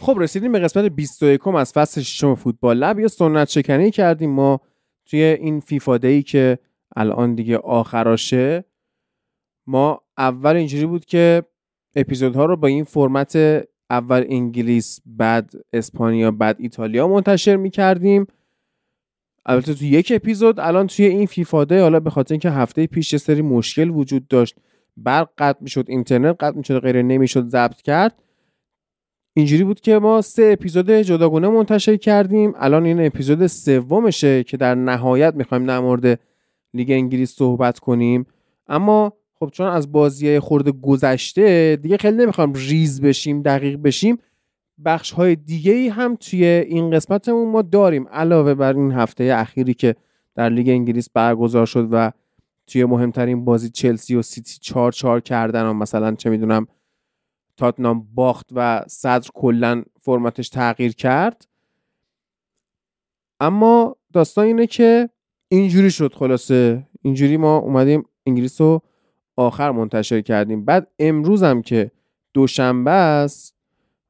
خب رسیدیم به قسمت 21 از فصل ششم فوتبال لب. یه سنت شکنی کردیم ما توی این فیفا دی که الان دیگه آخراشه. ما اول اینجوری بود که اپیزودها رو با این فرمت اول انگلیس بعد اسپانیا بعد ایتالیا منتشر می‌کردیم. البته تو یک اپیزود الان توی این فیفا دی حالا به خاطر اینکه هفته پیش یه سری مشکل وجود داشت برق قطع می‌شد اینترنت قطع می‌شد غیره نمی‌شد ضبط کرد. اینجوری بود که ما سه اپیزود جداگونه منتشر کردیم. الان این اپیزود سومشه که در نهایت می‌خوایم در مورد لیگ انگلیس صحبت کنیم. اما خب چون از بازی یه خورده گذشته دیگه خیلی نمی‌خوام ریز بشیم دقیق بشیم. بخش های دیگه ای هم توی این قسمتمون ما داریم علاوه بر این هفته اخیری که در لیگ انگلیس برگزار شد و توی مهمترین بازی چلسی و سیتی چار چار کردن و مثلا چه می‌دونم تاتنام باخت و صدر کلا فرمتش تغییر کرد. اما داستان اینه که اینجوری شد خلاصه. اینجوری ما اومدیم انگلیس رو آخر منتشر کردیم. بعد امروز هم که دوشنبه است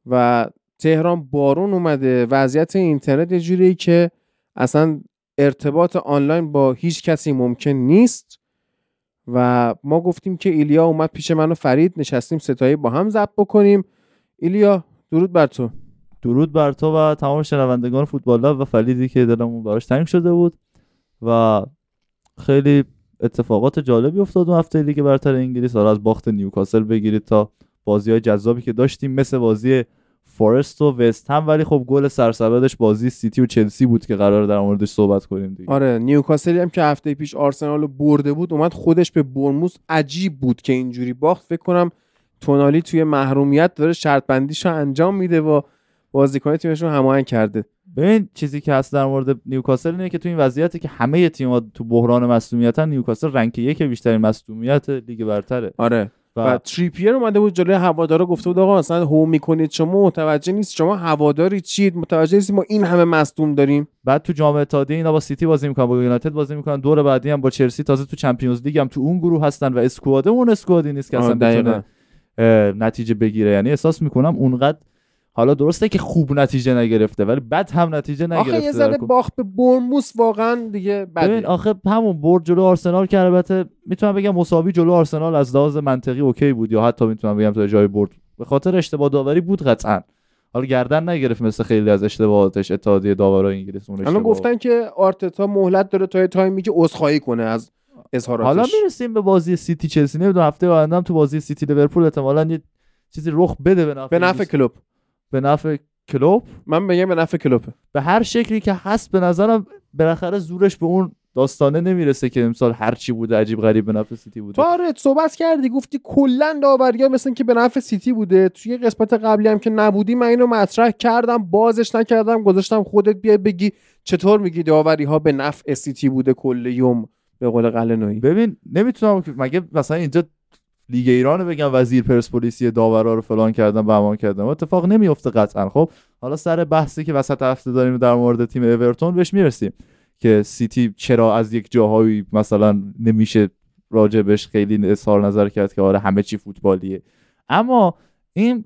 و تهران بارون اومده. وضعیت اینترنت یه جوری که اصلا ارتباط آنلاین با هیچ کسی ممکن نیست. و ما گفتیم که ایلیا اومد پیش من و فرید نشستیم سه تایی با هم ضبط بکنیم. ایلیا درود بر تو. درود بر تو و تمام شنوندگان فوتبال و فریدی که دلمون براش تنگ شده بود و خیلی اتفاقات جالبی افتاد اون هفته لیگ برتر انگلیس. از باخت نیوکاسل بگیرید تا بازی های جذابی که داشتیم مثل بازی فورست و وست هم ولی خب گل سرسبدش بازی سیتی و چلسی بود که قراره در موردش صحبت کنیم دیگه. آره نیوکاسل هم که هفته پیش آرسنال برده بود اومد خودش به بورنموث عجیب بود که اینجوری باخت. فکر کنم تونالی توی محرومیت داره شرط بندیش انجام میده و بازیکن تیمشون هماهنگ کرده. ببین چیزی که هست در مورد نیوکاسل اینه که تو این وضعیتی که همه تیم‌ها تو بحران مصدومیتن نیوکاسل rank یک بیشترین مصدومیت لیگ برتره. آره. و تریپیر اومده بود جلوی هوادارا گفته بود آقا اصلا هو می‌کنید شما متوجه نیست شما هواداری چید متوجه نیست ما این همه مصدوم داریم. بعد تو جام اتحادیه اینا با سیتی بازی می‌کنن با یونایتد بازی می‌کنن دور بعدی هم با چلسی تازه تو Champions League هم تو اون گروه هستن و squad اون squad ی نیست که اصلا بتونه نتیجه بگیره. یعنی احساس می‌کنم اونقدر حالا درسته که خوب نتیجه نگرفته ولی بد هم نتیجه نگرفته آخه یه ذره باخت به بورنموث واقعا دیگه ببین آخه همون برد جلو آرسنال که البته می‌تونم بگم مساوی جلو آرسنال از لحاظ منطقی OK بود یا حتی می‌تونم بگم تا جای برد. به خاطر اشتباه داوری بود قطعا. حالا گردن نگرفت مثل خیلی از اشتباهاتش اتحادیه داورای انگلیس اون الان گفتن که آرتتا مهلت داره تا تایمی که عذرخواهی کنه از اظهاراتش. حالا می‌رسیم به بازی سیتی چلسی. نمی‌دونم هفته آینده تو بازی سیتی لیورپول احتمالاً یه چیزی رخ بده به نفع به نفع کلوپ. به نفع کلوپ من میگم به نفع کلوپ به هر شکلی که هست به نظرم بالاخره زورش به اون داستانه نمی‌رسه که امسال هر چی بوده عجیب غریب به نفع سیتی بوده. تو آره صحبت کردی گفتی کلا داوری مثل که به نفع سیتی بوده. توی قسمت قبلی هم که نبودی من اینو مطرح کردم بازش نکردم گذاشتم خودت بیای بگی چطور میگی داوری ها به نفع سیتی بوده کل یوم به قول قلنویی. ببین نمی‌تونم مگه مثلا اینجا لیگ ایران بگم وزیر پرسپولیسی داورا رو فلان کردن بهمان کردن. اتفاق نمیفته قطعا. خب حالا سر بحثی که وسط هفته داریم در مورد تیم اورتون بهش می‌رسیم که سیتی چرا از یک جاهایی مثلا نمیشه راجبش خیلی اظهار نظر کرد که آره همه چی فوتبالیه. اما این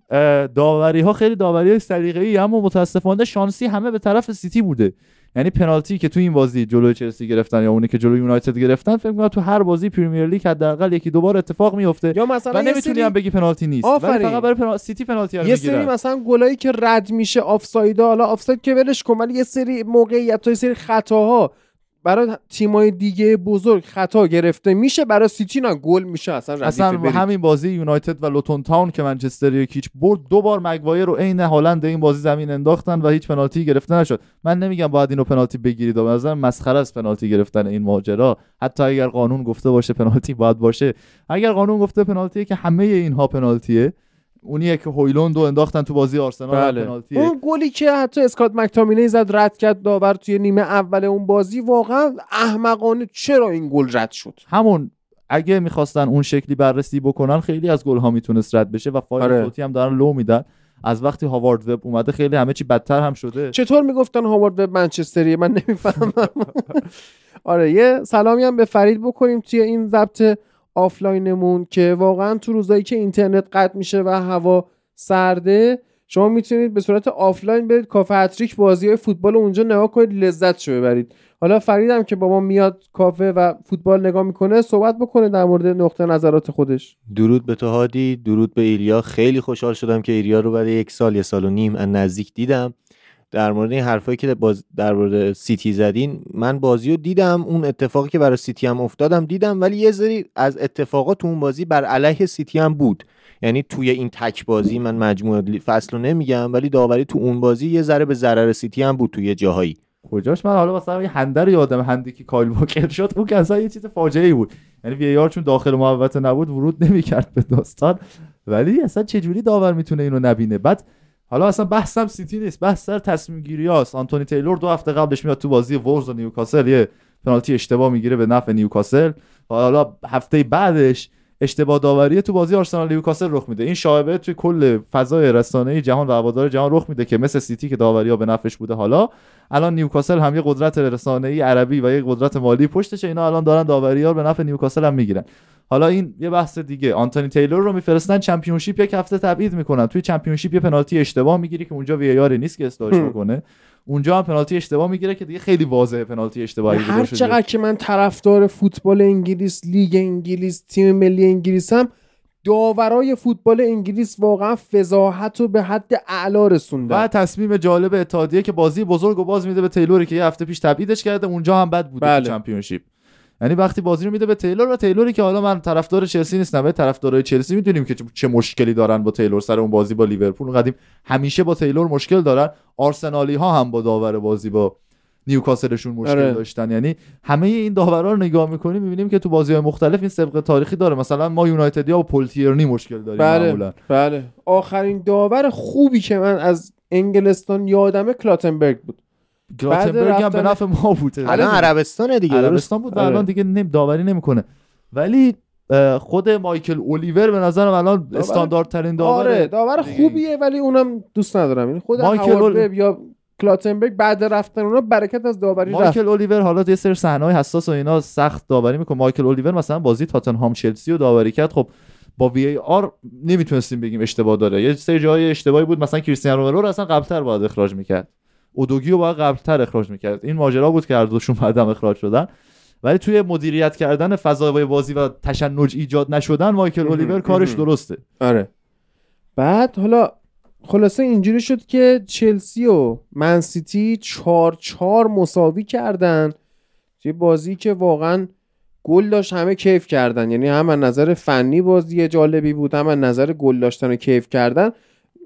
داوری ها خیلی داوری های سلیقه‌ای اما متاسفانه شانسی همه به طرف سیتی بوده. یعنی پنالتی که تو این بازی جلوی چلسی گرفتن یا اونی که جلوی یونایتد گرفتن فکر کنم تو هر بازی پریمیر لیگ حداقل یکی دو بار اتفاق میفته یا مثلا و نمی‌تونی هم بگی پنالتی نیست ولی فقط برای پنال... سیتی پنالتی یه سری مثلا گلایی که رد میشه آفساید حالا آفساید که ولش کن ولی یه سری موقعیت یه سری خطاها برای تیمای دیگه بزرگ خطا گرفته میشه برای سیتی نه گل میشه اصلا اصلا همین بازی یونایتد و لوتون تاون که منچستر یکیچ برد دو بار مگوایر رو عین هالند این بازی زمین انداختن و هیچ پنالتی گرفته نشد. من نمیگم باید اینو پنالتی بگیرید و نظر مسخره است پنالتی گرفتن این ماجرا. حتی اگر قانون گفته باشه پنالتی باید باشه. اگر قانون گفته پنالتیه که همه اینها پنالتیه. اونیه که هویلوند رو انداختن تو بازی آرسنال بله. پنالتی اون گلی که حتی اسکات مکتامینی زد رد کرد داور توی نیمه اول اون بازی واقعا احمقانه چرا این گل رد شد؟ همون اگه می‌خواستن اون شکلی بررسی بکنن خیلی از گل ها می‌تونست رد بشه و فایل آره. صوتی هم دارن لو میدن. از وقتی هاوارد وب اومده خیلی همه چی بدتر هم شده. چطور می‌گفتن هاوارد وب منچستریه؟ من نمی‌فهمم. آره یه سلامی هم به فرید بکنیم توی این ضبط آفلاینمون که واقعا تو روزایی که اینترنت قطع میشه و هوا سرده شما می‌تونید به صورت آفلاین برید کافه هتریک بازی های فوتبال اونجا نگاه کنید لذت شو ببرید. حالا فریدم که با ما میاد کافه و فوتبال نگاه می‌کنه صحبت بکنه در مورد نقطه نظرات خودش. درود به تو هادی درود به ایلیا. خیلی خوشحال شدم که ایلیا رو بعد یک سال یه سال و نیم از نزدیک دیدم. در مورد این حرفایی که باز در مورد سیتی زدین من بازی رو دیدم اون اتفاقی که برای سیتی هم افتادم دیدم ولی یه ذری از اتفاقات اون بازی بر علیه سیتی هم بود. یعنی توی این تک بازی من مجموعه فصل رو نمیگم ولی داوری تو اون بازی یه ذره به ضرر سیتی هم بود توی جاهایی. کجاش؟ من حالا مثلا یه hand یادم hand ی که کایل واکر شد اون که اصلا یه چیز فاجعه ای بود. یعنی VAR چون داخل محوطه نبود ورود نمی‌کرد به داستان. ولی اصلا چه جوری داور می‌تونه اینو نبینه؟ بعد حالا اصلا بحثم سیتی نیست بحث سر تصمیم گیری هاست. آنتونی تیلور دو هفته قبلش میاد تو بازی ولوز و نیوکاسل یه پنالتی اشتباه می‌گیره به نفع نیوکاسل. و حالا هفته بعدش اشتباه داوری تو بازی آرسنال نیوکاسل رخ میده. این شائبه توی کل فضای رسانه‌ای جهان و هوادار جهان رخ میده که مثل سیتی که داوری ها به نفعش بوده حالا الان نیوکاسل هم یه قدرت رسانه‌ای عربی و یه قدرت مالی پشتشه اینا الان دارن داوری ها به نفع نیوکاسل هم می‌گیرن. حالا این یه بحث دیگه. آنتونی تیلور رو میفرستن Championship یک هفته تبعید می‌کنن. توی Championship یه پنالتی اشتباه می‌گیری که اونجا VAR نیست که اصلاحش بکنه. اونجا هم پنالتی اشتباه می‌گیره که دیگه خیلی واضحه پنالتی اشتباهی بوده هر. چقدر که من طرفدار فوتبال انگلیس لیگ انگلیس تیم ملی انگلیس هم داورای فوتبال انگلیس واقعا فضاحت رو به حد اعلا رسوندن. و تصمیم جالب اتحادیه که بازی بزرگ و باز میده به تیلوری که یه هفته پیش تبعیدش کرده اونجا هم بد بوده بله. چمپیونشیپ. یعنی وقتی بازی رو میده به تیلور و تیلوری که حالا من طرفدار چلسی نیستم ولی طرفدارای چلسی می‌دونیم که چه مشکلی دارن با تیلور سر اون بازی با لیورپول قدیم. همیشه با تیلور مشکل دارن. آرسنالی ها هم با داور بازی با نیوکاسلشون مشکل آره. داشتن. یعنی همه این داورا رو نگاه می‌کنیم می‌بینیم که تو بازی های مختلف این سابقه تاریخی داره. مثلا ما یونایتدیا و پولتیرنی مشکل داریم بله معمولا. بله. آخرین داور خوبی که من از انگلستان یادمه کلاتنبرگ بود. گلاتنبرگ هم به نفع ما بوده. الان عربستانه دیگه درست؟ عربستان بود و آره. الان دیگه نم داوری نمی‌کنه ولی خود مایکل اولیور به نظرم الان داور- استانداردترین داور آره داور دیگه. خوبیه ولی اونم دوست ندارم. این خود مایکل اول- یا کلاتنبرگ بعد رفتن اونا برکت از داوری رفت. مایکل اولیور حالا یه سری صحنه‌های حساس و اینا سخت داوری می‌کنه. مایکل اولیور مثلا بازی تاتنهام چلسی رو داوری کرد. خب با وی ای آر نمی‌تونستیم بگیم اشتباه داره. یه سری جای اشتباهی بود. مثلا کریستیانو رونالدو رو اصلا قبلتر باید اخراج می‌کرد. اودوگی رو باید قبلتر اخراج می‌کرد. این ماجرا بود که هر دوشون بعدم اخراج شدن. ولی توی مدیریت کردن فضای بازی و تشنج ایجاد نشدن مایکل. اولیور کارش. درسته. آره. بعد حالا خلاصه اینجوری شد که چلسی و منسیتی چهار چهار مساوی کردن توی بازی که واقعا گل داشت همه کیف کردن. یعنی هم از نظر فنی بازی جالبی بود هم از نظر گل داشتن و کیف کردن.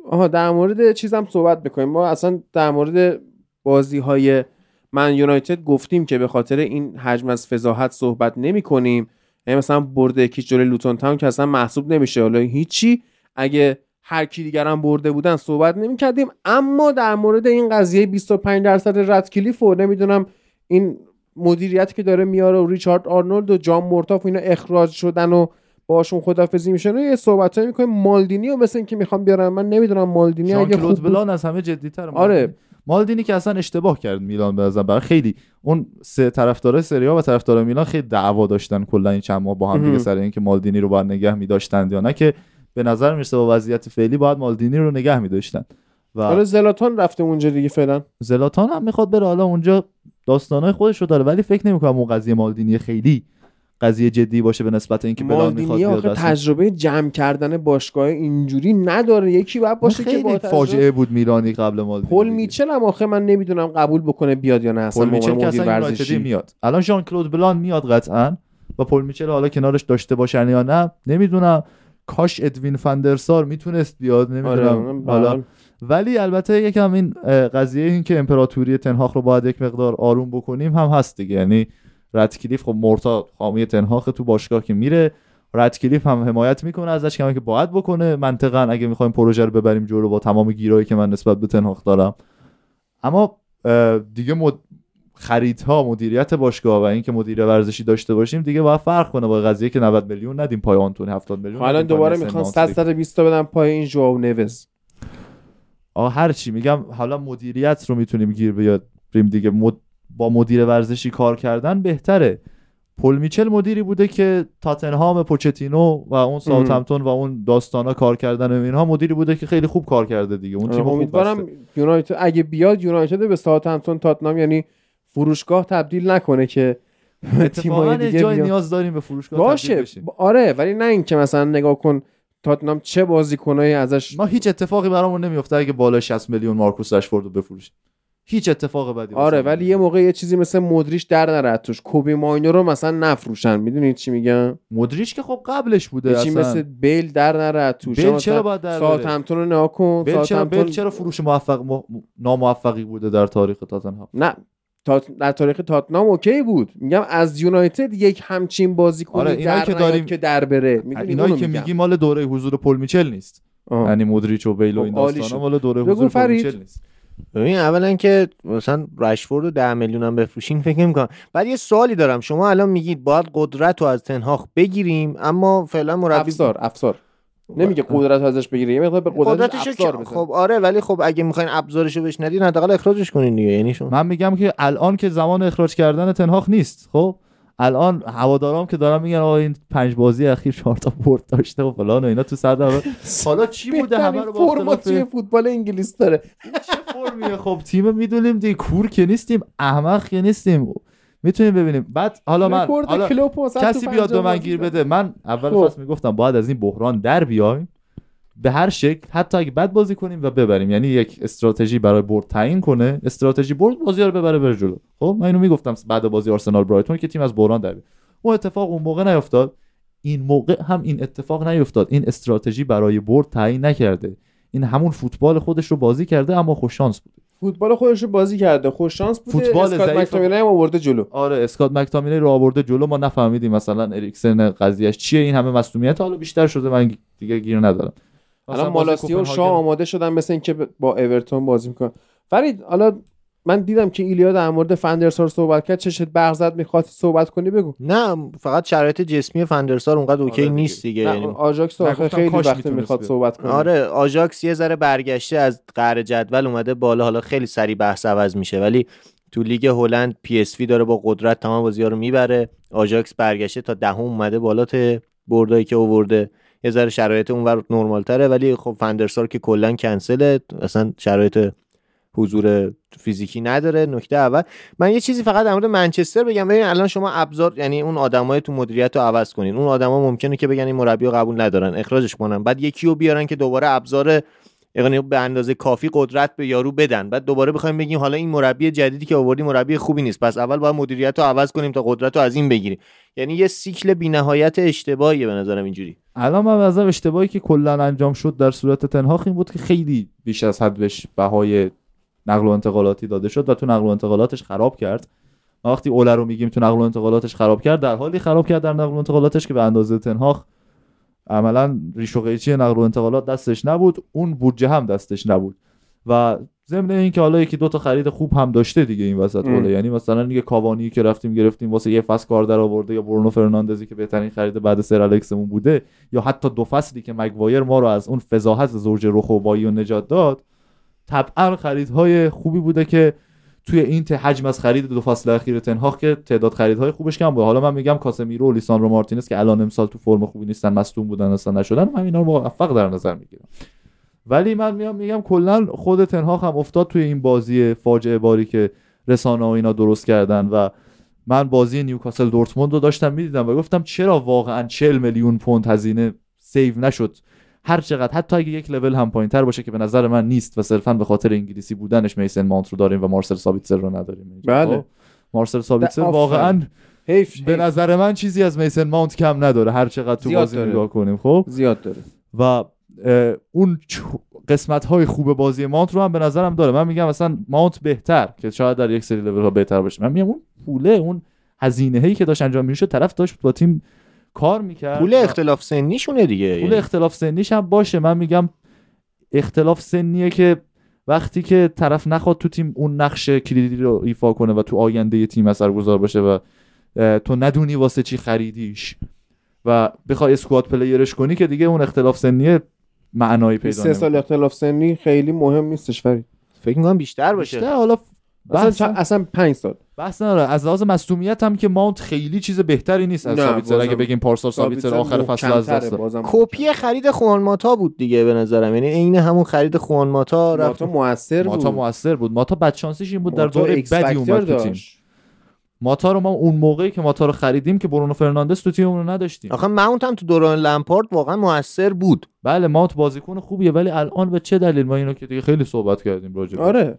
آها در مورد چیزم صحبت بکنیم ما اصلا در مورد بازی های من یونایتد گفتیم که به خاطر این حجم از فضاحت صحبت نمی کنیم یعنی مثلا برده یکیش جلوی لوتون تاون که اصلا محسوب نمیشه. حالا هیچی. اگه هر کی دیگر هم برده بودن صحبت نمی کردیم اما در مورد این قضیه 25 درصد رد کلیف و نمی‌دونم این مدیریتی که داره میاره و ریچارد آرنولد و جان مورتاف اینا اخراج شدن و باشون خدافزی میشن و یه صحبت می‌کنیم. مالدینی و مثل اینکه می‌خوام بیارم من نمی‌دونم مالدینی اگه خوب بلان از همه جدیتر آره. مالدینی. که اصلا اشتباه کرد میلان به نظرم. برای خیلی اون سه طرفدار سری و طرفدار میلان خیلی دعوا داشتن کلا این چند ماه با هم دیگه. سر اینکه مالدینی رو باید نگه می‌داشتند یا نه که به نظر می‌رسه با وضعیت فعلی باید مالدینی رو نگه می‌داشتن. و آره زلاتان رفته اونجا دیگه فعلا. زلاتان هم می‌خواد بره. حالا اونجا داستانای خودش رو داره. ولی فکر نمی‌کنم اون قضیه مالدینی خیلی قضیه جدی باشه به نسبت اینکه بلان می‌خواد بیاد. تجربه جمع کردن باشگاه اینجوری نداره. یکی باید باشه که با فاجعه بود میلانی قبل مالدینی پل دیگه. میچل هم آخه من نمی‌دونم قبول بکنه بیاد یا نه. اصلا پل میچل که اصلا ورزشی. میاد. الان ژان کلود بلان میاد قطعا. و پل میچل حالا کنارش داشته باشن یا نه نمی‌دونم. کاش ادوین فندرسار می‌تونست بیاد آره نمی‌دونم. حالا حال. ولی البته یکم این قضیه این که امپراتوری تنهاخ رو باید یک مقدار آروم بکنیم هم هست دیگه. یعنی ردکلیف خب مرتا حامی تنهاخ تو باشگاه که میره. کلیف هم حمایت می‌کنه ازش کما که باید بکنه. منطقا اگه می‌خوایم پروژه رو ببریم جلو با تمام گیرایی که من نسبت به تنهاخ دارم. اما دیگه مد... خریدها مدیریت باشگاه و اینکه مدیر ورزشی داشته باشیم دیگه باید فرق کنه با قضیه که 90 میلیون ندیم پای آنتونی 70 میلیون الان دوباره می‌خوان 100 120 تا بدن پای این ژواو نوز آ هر چی میگم حالا مدیریت رو می‌تونیم گیر بیاریم. دیگه مد... با مدیر ورزشی کار کردن بهتره. پل میچل مدیری بوده که تاتنهام پوچتینو و اون ساوثهمپتون و اون داستانا کار کردن و اینها مدیری بوده که خیلی خوب کار کرده دیگه. اون تیم امیدوارم یونایتد اگه بیاد یونایتد به ساوثهمپتون تاتنهام یعنی فروشگاه تبدیل نکنه که اتفاقا جای نیاز داریم به فروشگاه باشه. آره ولی نه اینکه مثلا نگاه کن تاتنام چه بازیکنایی ازش ما هیچ اتفاقی برامون نمیفته اگه بالا 60 میلیون مارکوس راشفورد رو بفروشیم. هیچ اتفاق بدی آره ولی یه موقع یه چیزی مثل مدریش در نرد توش. کوبی ماینو رو مثلا نفروشن. می‌دونید چی میگم؟ مدریش که خب قبلش بوده چی مثل بیل در نرد توش. بیل چرا باید در ساوثهمپتون رو نگاه کن. بیل چرا بیل چرا فروش موفق م... ناموفقی بوده در تاریخ تاتنهام؟ نه. تا... در تاریخ تاتنام اوکی بود. میگم از یونایتد یک همچین بازیکن آره در که داریم که در بره. اینایی که میگی مال دوره حضور پل میچل نیست. یعنی مدریچ و بیل و این داستانا مال دوره حضور پل میچل نیست. ببین اولا که مثلا رشفورد رو 10 میلیون هم بفروشین فکر نمی‌کنم بعد یه سوالی دارم. شما الان میگید باید قدرت رو از تنهاخ بگیریم اما فعلا مربی افسار افسار نمیگه قدرت ازش بگیره یه مقدار به قدرتش افزار خب آره ولی خب اگه می‌خواین ابزارشو بهش ندین حداقل اخراجش کنین دیگه. یعنی شما من میگم که الان که زمان اخراج کردن تنهاخ نیست خب؟ الان هوادارام که دارن میگن آقا این پنج بازی اخیر چهار تا برد داشته و فلان و اینا تو سر حالا چی بوده همه رو با فوتبال انگلیس داره. چه فرمیه خب تیم می‌دونیم دی کور که نیستیم احمق که نیستیم. می‌تونیم ببینیم. بعد حالا من حالا کسی بیاد به من گیر بده. من اول خب. فصل می‌گفتم باید از این بحران در بیایم. به هر شکل حتی اگه بد بازی کنیم و ببریم. یعنی یک استراتژی برای برد تعیین کنه استراتژی برد بازی رو ببره بره جلو. خب من اینو می‌گفتم بعد بازی آرسنال برایتون که تیم از بحران در اون اتفاق اون موقع نیفتاد. این موقع هم این اتفاق نیفتاد. این استراتژی برای برد تعیین نکرده. این همون فوتبال خودش رو بازی کرده اما خوش شانس بوده فوتبال خودش رو بازی کرده. خوش شانس بوده. فوتبال اسکات مکتامینی هم آورده جلو. آره اسکات مکتامینی رو آورده جلو. ما نفهمیدیم مثلا اریکسن قضیهش چیه. این همه مصونیت حالا بیشتر شده. من دیگه گیر ندارم. الان مالاسیا و شاه آماده شدن مثل اینکه با اورتون بازی می‌کنن. فرید حالا من دیدم که ایلیا در مورد فندرسار صحبت کرد چشمت برق زد می‌خواد صحبت کنی بگو. نه فقط شرایط جسمی فندرسار اونقدر OK آره نیست دیگه یعنی آژاکس خیلی وقت می‌خواد صحبت کنه. آره آژاکس یه ذره برگشته از قعر جدول اومده بالا حالا خیلی سری بحث عوض میشه ولی تو لیگ هلند PSV داره با قدرت تمام بازی‌ها رو می‌بره. آژاکس برگشته تا دهم اومده بالا ته بردایی که آورده یه ذره شرایط اونور نرمال تره ولی خب فندرسار که کلا کنسله اصلا شرایط حضور فیزیکی نداره. نکته اول من یه چیزی فقط در مورد منچستر بگم. ببین الان شما ابزار یعنی اون آدمای تو مدیریت رو عوض کنین. اون آدما ممکنه که بگن این مربی رو قبول ندارن اخراجش کنن. بعد یکی رو بیارن که دوباره ابزار یعنی به اندازه کافی قدرت به یارو بدن. بعد دوباره بخوایم بگیم حالا این مربی جدیدی که آوردی مربی خوبی نیست. پس اول باید مدیریت رو عوض کنیم تا قدرت رو از این بگیریم. یعنی یه سیکل بینهایت اشتباهیه به نظرم اینجوری. الان من از اشتباهی که کلا انجام شد در صورت تنهاخ این بود که خیلی بیش از حد بهش بهای نقل و انتقالاتی داده شد و تو نقل و انتقالاتش خراب کرد. وقتی اوله رو میگیم تو نقل و انتقالاتش خراب کرد در حالی خراب کرد در نقل و انتقالاتش که به اندازه تنهاخ عملا ریش و قیچی نقل و انتقالات دستش نبود اون بودجه هم دستش نبود. و ضمن اینکه حالا یکی دو تا خرید خوب هم داشته دیگه این وسط اوله. یعنی مثلا دیگه کاوانی که رفتیم گرفتیم واسه یه فصل کار در آورده یا برونو فرناندزی که بهترین خرید بعد سر الکسمون بوده یا حتی دو فصلی که مگوایر ما رو از اون فضاحت زوج رخوبایی و نجات داد طبعا خریدهای خوبی بوده که توی این حجم از خرید دو فصل اخیر تنهاخ که تعداد خریدهای خوبش کم بود حالا من میگم کاسمیرو و لیساندرو مارتینز که الان امسال تو فرم خوبی نیستن مصدوم بودن اصلا نشدن من اینا رو موفق در نظر می‌گیرم. ولی من میام میگم کلا خود تنهاخ هم افتاد توی این بازی فاجعه باری که رسانه و اینا درست کردن و من بازی نیوکاسل دورتموند رو داشتم می‌دیدم و گفتم چرا واقعا 40 میلیون پوند هزینه save نشد؟ هر چقدر. حتی اگه یک لول هم پایین تر باشه که به نظر من نیست و صرفا به خاطر انگلیسی بودنش میسن مانت رو داریم و مارسل سابیتسر رو نداریم. بله. خب، مارسل سابیتسر واقعا حیف به نظر من چیزی از میسن ماونت کم نداره. هر چقدر تو بازی نگاه کنیم خب؟ زیاد داره. و اون قسمت های خوب بازی ماونت رو هم به نظرم داره. من میگم مثلا ماونت بهتر که شاید در یک سری لول ها بهتر باشه. من میگم اون پوله اون هزینه هایی که داشت انجام میشه طرف داشت با تیم کار می‌کرد پول اختلاف سنیشونه دیگه. پول یعنی اختلاف سنیش هم باشه. من میگم اختلاف سنیه که وقتی که طرف نخواد تو تیم اون نقش کلیدی رو ایفا کنه و تو آینده تیم اثرگذار باشه و تو ندونی واسه چی خریدیش و بخوای اسکواد پلیرش کنی که دیگه اون اختلاف سنیه معنایی پیدا سه سال اختلاف سنی خیلی مهم نیستش فرید. فکر می‌کنم بیشتر باشه. بیشتر. حالا اصلا, اصلا پنج سال. بحث نداره. از لحاظ مصدومیت هم که ماونت خیلی چیز بهتری نیست از سابیتسر اگه بگیم پارسال سابیتسر آخر فصل از دست. کپی خرید خوان ماتا بود دیگه به نظرم. یعنی عین همون خرید خوان ماتا رفت ماتا موثر بود. ماتا موثر بود. ماتا بدشانسیش این بود در دوره ایکس بدی اومد تو تیم. ماتا رو ما اون موقعی که ماتا رو خریدیم که برونو فرناندز تو تیممون رو نداشتیم. آخه ماونت هم تو دوران لمپارد واقعا موثر بود. بله ماونت بازیکن خوبیه ولی الان به چه دلیل؟ ما اینو که دیگه خیلی صحبت کردیم راجع بهش. آره.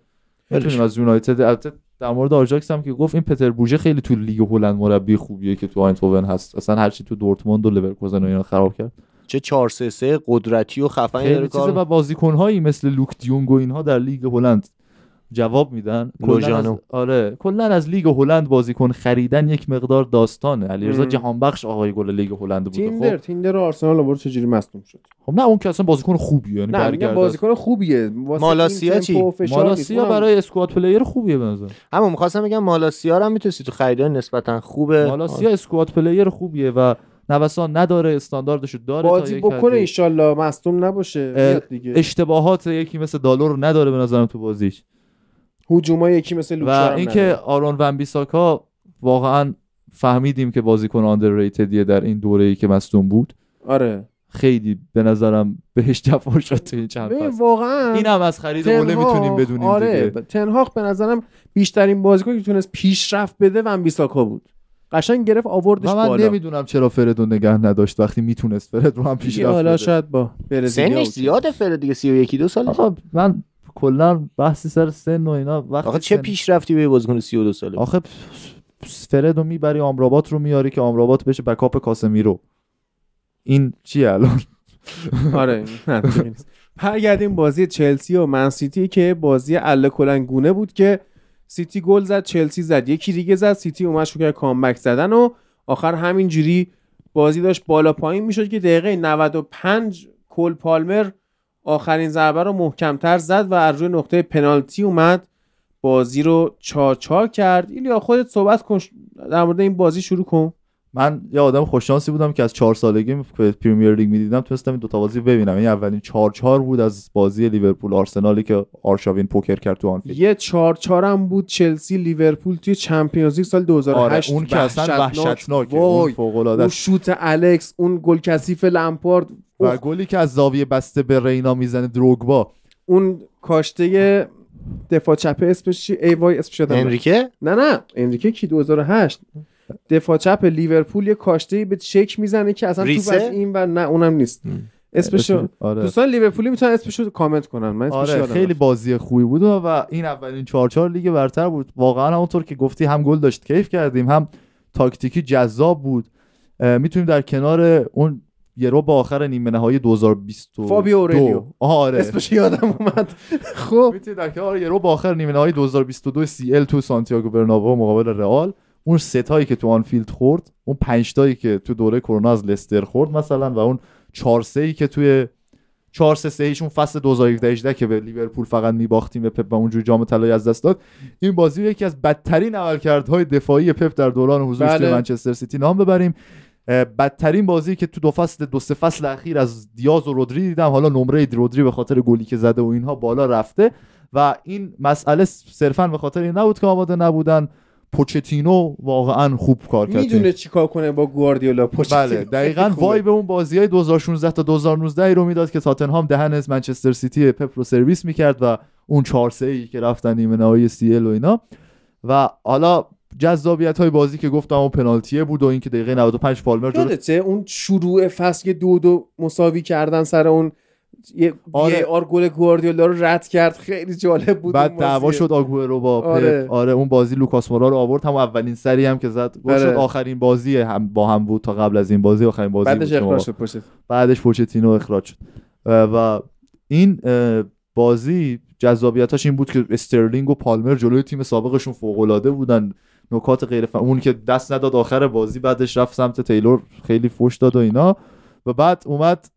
می‌تونیم از یونایتد البته در مورد آژاکس هم که گفت این پتر بوس خیلی تو لیگ هلند مربی خوبیه که تو آیندهوون هست. اصلا هرچی تو دورتموند و لورکوزن و اینا خراب کرد. چه 4 3 3 قدرتی و خفنی داره کار و بازیکنهایی مثل لوک دیونگ و اینها در لیگ هلند جواب میدن. کلاً لوژانو. از آره. کلا از لیگ هلند بازیکن خریدن یک مقدار داستانه. علیرضا. جهانبخش آقای گل لیگ هلند بوده تیمبر خب. تیمبر و آرسنال آورد چجوری مصدوم شد؟ خب نه اون که اصلا بازیکن خوبیه یعنی نه بازیکن خوبیه. مالاسیا چی؟ مالاسیا برای squad player خوبیه به نظر. اما می‌خواستم بگم مالاسیا رو هم می‌تونستی تو خریدای نسبتا خوبه. مالاسیا squad player خوبیه و نوسان نداره استانداردشو داره تا بازی بکنه حدی. ایشالله مصدوم نباشه دیگه. اشتباهات یکی مثل دالو رو نداره به نظرم تو بازیش. هجومای یکی مثل و اینکه آرون ون بیساکا واقعا فهمیدیم که بازیکن underrated یه در این دوره ای که مصدوم بود. آره. خیلی به نظرم بهش جفا شد تو این چند فصل. واقعا این هم از خرید اوله می‌تونیم بدونیم آره دیگه. تنهاخ به نظرم بیشترین بازیکن که تونست پیشرفت بده ون بیساکا بود. قشنگ گرفت آوردش و من بالا. نمی‌دونم چرا فرد رو نگه نداشت وقتی می‌تونست فرد رو هم پیشرفت حالا بده. شاید با سنش بود. زیاده فره دیگه 31 دو ساله. آقا من کلا بحثی سر سن و اینا وقتی آخه چه سن- پیشرفتی به بازیکن 32 ساله؟ آخه فرد رو می‌بری آمرابات رو میاری که آمرابات بشه backup کاسمیرو. این چیه الان؟ آره. برگردیم بازی چلسی و من سیتی که بازی الاکلنگ گونه بود که سیتی گل زد چلسی زد. یکی دیگه زد سیتی اومد شروع کرد comeback زدن و آخر همینجوری بازی داشت بالا پایین می‌شد که دقیقه 95 کول پالمر آخرین ضربه رو محکمتر زد و از روی نقطه پنالتی اومد. بازی رو چهار چهار کرد. ایلیا خودت صحبت کن. در مورد این بازی شروع کن. من یه آدم خوششانسی بودم که از چهار سالگی پریمیر لیگ می‌دیدم تونستم این دو تا بازی ببینم. این اولین چهار چهار بود از بازی لیورپول آرسنالی که آرشاوین پوکر کرد تو آنفیلد. یه چهار چهار هم بود چلسی لیورپول توی چمپیونز لیگ سال 2008 آره اون که اصلا وحشتناکه اون وای فوق العاده اون شوت الکس اون گل کثیف لمپارد. و گلی که از زاویه بسته به رینا می‌زنه دروگبا. اون کاشته دفاع چپ اسمش چی؟ ای وای اسمش رفت. انریکه؟ نه نه انریکه کی؟ 2008 دفاع چپ لیورپول یه کاشته به چک می‌زنه که اصلا ریسه؟ از این و نه اونم نیست. اسمشو آره. دوستان لیورپولی می‌تونن اسمشو کامنت کنن. من اسمش آره خیلی. بازی خوبی بود و این اولین چهار چهار لیگ برتر بود. واقعا همونطور که گفتی هم گل داشت کیف کردیم هم تاکتیکی جذاب بود. می‌تونیم در کنار اون یه ربع آخر نیمه نهایی 2022 فابیو اوریلیو. آره. اسمش یادم اومد. خب. می‌تونید در کنار یه ربع آخر نیمه نهایی 2022 CL تو سانتیاگو برنابو مقابل رئال. اون سه تایی که تو آنفیلد خورد اون پنج تایی که تو دوره کرونا از لستر خورد مثلا و اون 4 3 که توی 4 3 3 ایشون فصل 2017 که به لیورپول فقط میباختیم به پپ و اونجوری جام طلایی از دست داد این بازی رو یکی از بدترین عملکردهای دفاعی پپ در دوران حضورش بله. منچستر سیتی نام ببریم. بدترین بازی که تو دو فصل دو سه فصل اخیر از دیاز و رودری دیدم. حالا نمره رودری به خاطر گلی که زده و اینها بالا رفته و این مسئله صرفا به خاطر این نبود که آماده نبودن. پوچتینو واقعا خوب کار کرد. می‌دونه چیکار کنه با گواردیولا. پوچتینو. بله دقیقا. وای به اون بازی های 2016 تا 2019 رو می‌داد که تاتنهام دهن از منچستر سیتی پپ رو سرویس می‌کرد و اون 4 3 ای که رفتن نیمه نهایی سی ال و اینا. و حالا جذابیت های بازی که گفتم اون پنالتیه بود و اینکه دقیقه 95 پالمر جلو یادته اون شروع فصل که دو دو مساوی کردن سر اون یه آره. آر گل گواردیولا رو رد کرد. خیلی جالب بود بعد دعوا. شد آگوئرو با آره. پپ. آره. اون بازی لوکاس مورا رو آورد. هم اولین سری هم که زد. گل آره. شد آخرین بازی هم با هم بود تا قبل از این بازی. آخرین بازی بعدش بود اخراج شد پشت بعدش پوچتینو اخراج شد. و این بازی جذابیتاش این بود که استرلینگ و پالمر جلوی تیم سابقشون فوق العاده بودن. نکات غیر ف... اون که دست نداد آخر بازی بعدش رفت سمت تیلور. خیلی فوش داد و اینا. و بعد اومد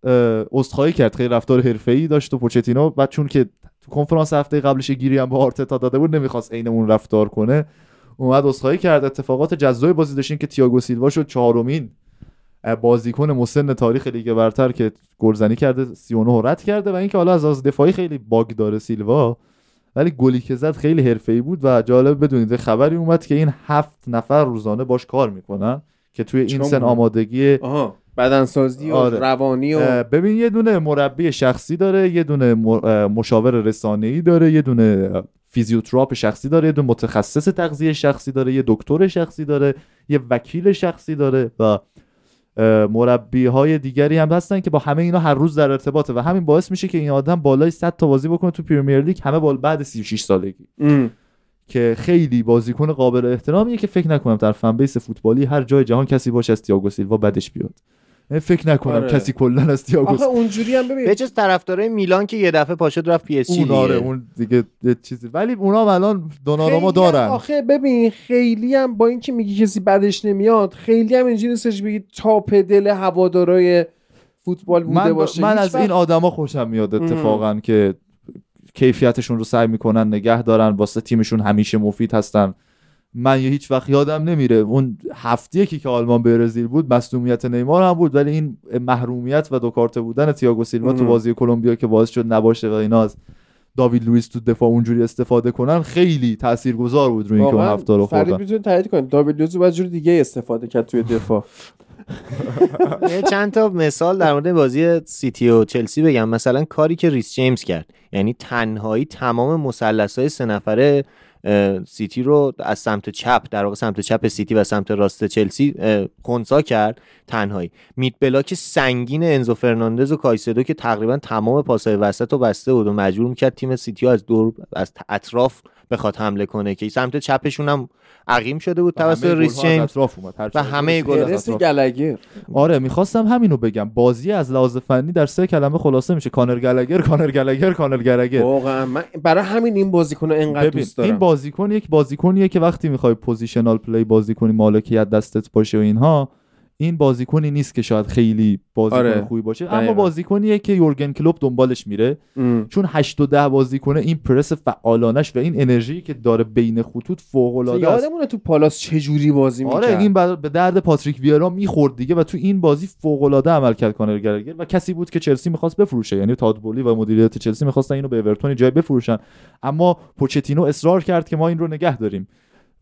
عذرخواهی کرد خیلی رفتار حرفه‌ای داشت و پوچتینو. بعد چون که تو کنفرانس هفته قبلش گیری هم به آرتتا داده بود نمی‌خواست عین اون رفتار کنه. اومد عذرخواهی کرد. اتفاقات جذابی بازی داشتین که تییاگو سیلوا شد چهارمین بازیکن مسن تاریخ لیگ برتر که گلزنی کرده 39 رد کرده و اینکه حالا از از دفاعی خیلی باگ داره سیلوا. ولی گلی که زد خیلی حرفه‌ای بود و جالب بدونید خبری اومد که این هفت نفر روزانه باش کار می‌کنن که توی این سن آمادگی آها. بدنسازی و آره. روانی و ببین یه دونه مربی شخصی داره یه دونه مشاور رسانه‌ای داره یه دونه فیزیوتراپ شخصی داره یه دونه متخصص تغذیه شخصی داره یه دکتر شخصی داره یه وکیل شخصی داره و مربی های دیگری هم هستن که با همه اینا هر روز در ارتباطه و همین باعث میشه که این آدم بالای 100 تا بازی بکنه تو پریمیر لیگ همه بال بعد 36 سالگی ام. که خیلی بازیکن قابل احترامیه که فکر نکنم در fan base فوتبالی هر جای جهان کسی باشه از تییاگو سیلوا بدش بیاد فکر نکنم آره. کسی کلا از تییاگو آخه اونجوری هم ببین. به جز طرفدارای میلان که یه دفعه پاشد رفت پی اس جی اون آره اون دیگه یه چیزی. ولی اونا هم الان دوناراما هم دارن. آخه ببین خیلی هم با اینکه میگی کسی بدش نمیاد خیلی هم اینجوری نیستش بگی تو دل هوادارای فوتبال بوده من, باشه. من از این آدما خوشم میاد اتفاقا که کیفیتشون رو سعی می‌کنن نگه دارن واسه تیمشون همیشه مفید هستن. من یه هیچ وقت یادم نمیره. اون هفته که آلمان برزیل بود مصدومیت نیمار هم بود ولی این محرومیت و دو کارته بودن تییاگو سیلوا تو. بازی کلمبیا که باعث شد نباشه و اینا از داوید لوئیس تو دفاع اونجوری استفاده کنن خیلی تاثیرگذار بود روی اینکه اون هفته رو فرید خوردن. می‌تونه تایید کنه. داوید لوئیس باید جور دیگه استفاده کرد توی دفاع. یه چند تا مثال در مورد بازی سیتی و چلسی بگم. مثلا کاری که ریس جیمز کرد. یعنی تنهایی تمام مثلث های سه نفره سیتی رو از سمت چپ در واقع سمت چپ سیتی و سمت راست چلسی خنثی کرد تنهایی. mid block سنگین انزو فرناندز و کایسدو که تقریبا تمام پاسهای وسط رو بسته بود و مجبور می‌کرد تیم سیتی از دور از اطراف بخواد حمله کنه که سمت چپشون هم عقیم شده بود توسط ریس جیمز اطراف اومد. هر و همه گل. گالاگر آره می‌خواستم همینو بگم. بازی از لحاظ فنی در سه کلمه خلاصه میشه. کانر گالاگر کانر گالاگر کانر گالاگر واقعا. من برای همین این بازیکن رو انقدر ببین دوست دارم. این بازیکن یک بازیکنیه که وقتی می‌خوای positional play بازی کنی مالکیت دستت باشه و اینها این بازیکنی نیست که شاید خیلی بازیکن آره. خوبی باشه. اما بازیکنیه که یورگن کلوپ دنبالش میره ام. چون 8 و 10 بازی کنه این پرس فعالانش و این انرژی که داره بین خطوط فوق العاده است یادمونه تو پالاس چه جوری بازی می‌کرد آره این به درد پاتریک ویرا می‌خورد دیگه و تو این بازی فوق العاده عمل کرد کانر گلگر و کسی بود که چلسی می‌خواست بفروشه یعنی تادبولی و مدیریت چلسی می‌خواستن اینو به اورتون جای بفروشن اما پوچتینو اصرار کرد که ما این رو نگه داریم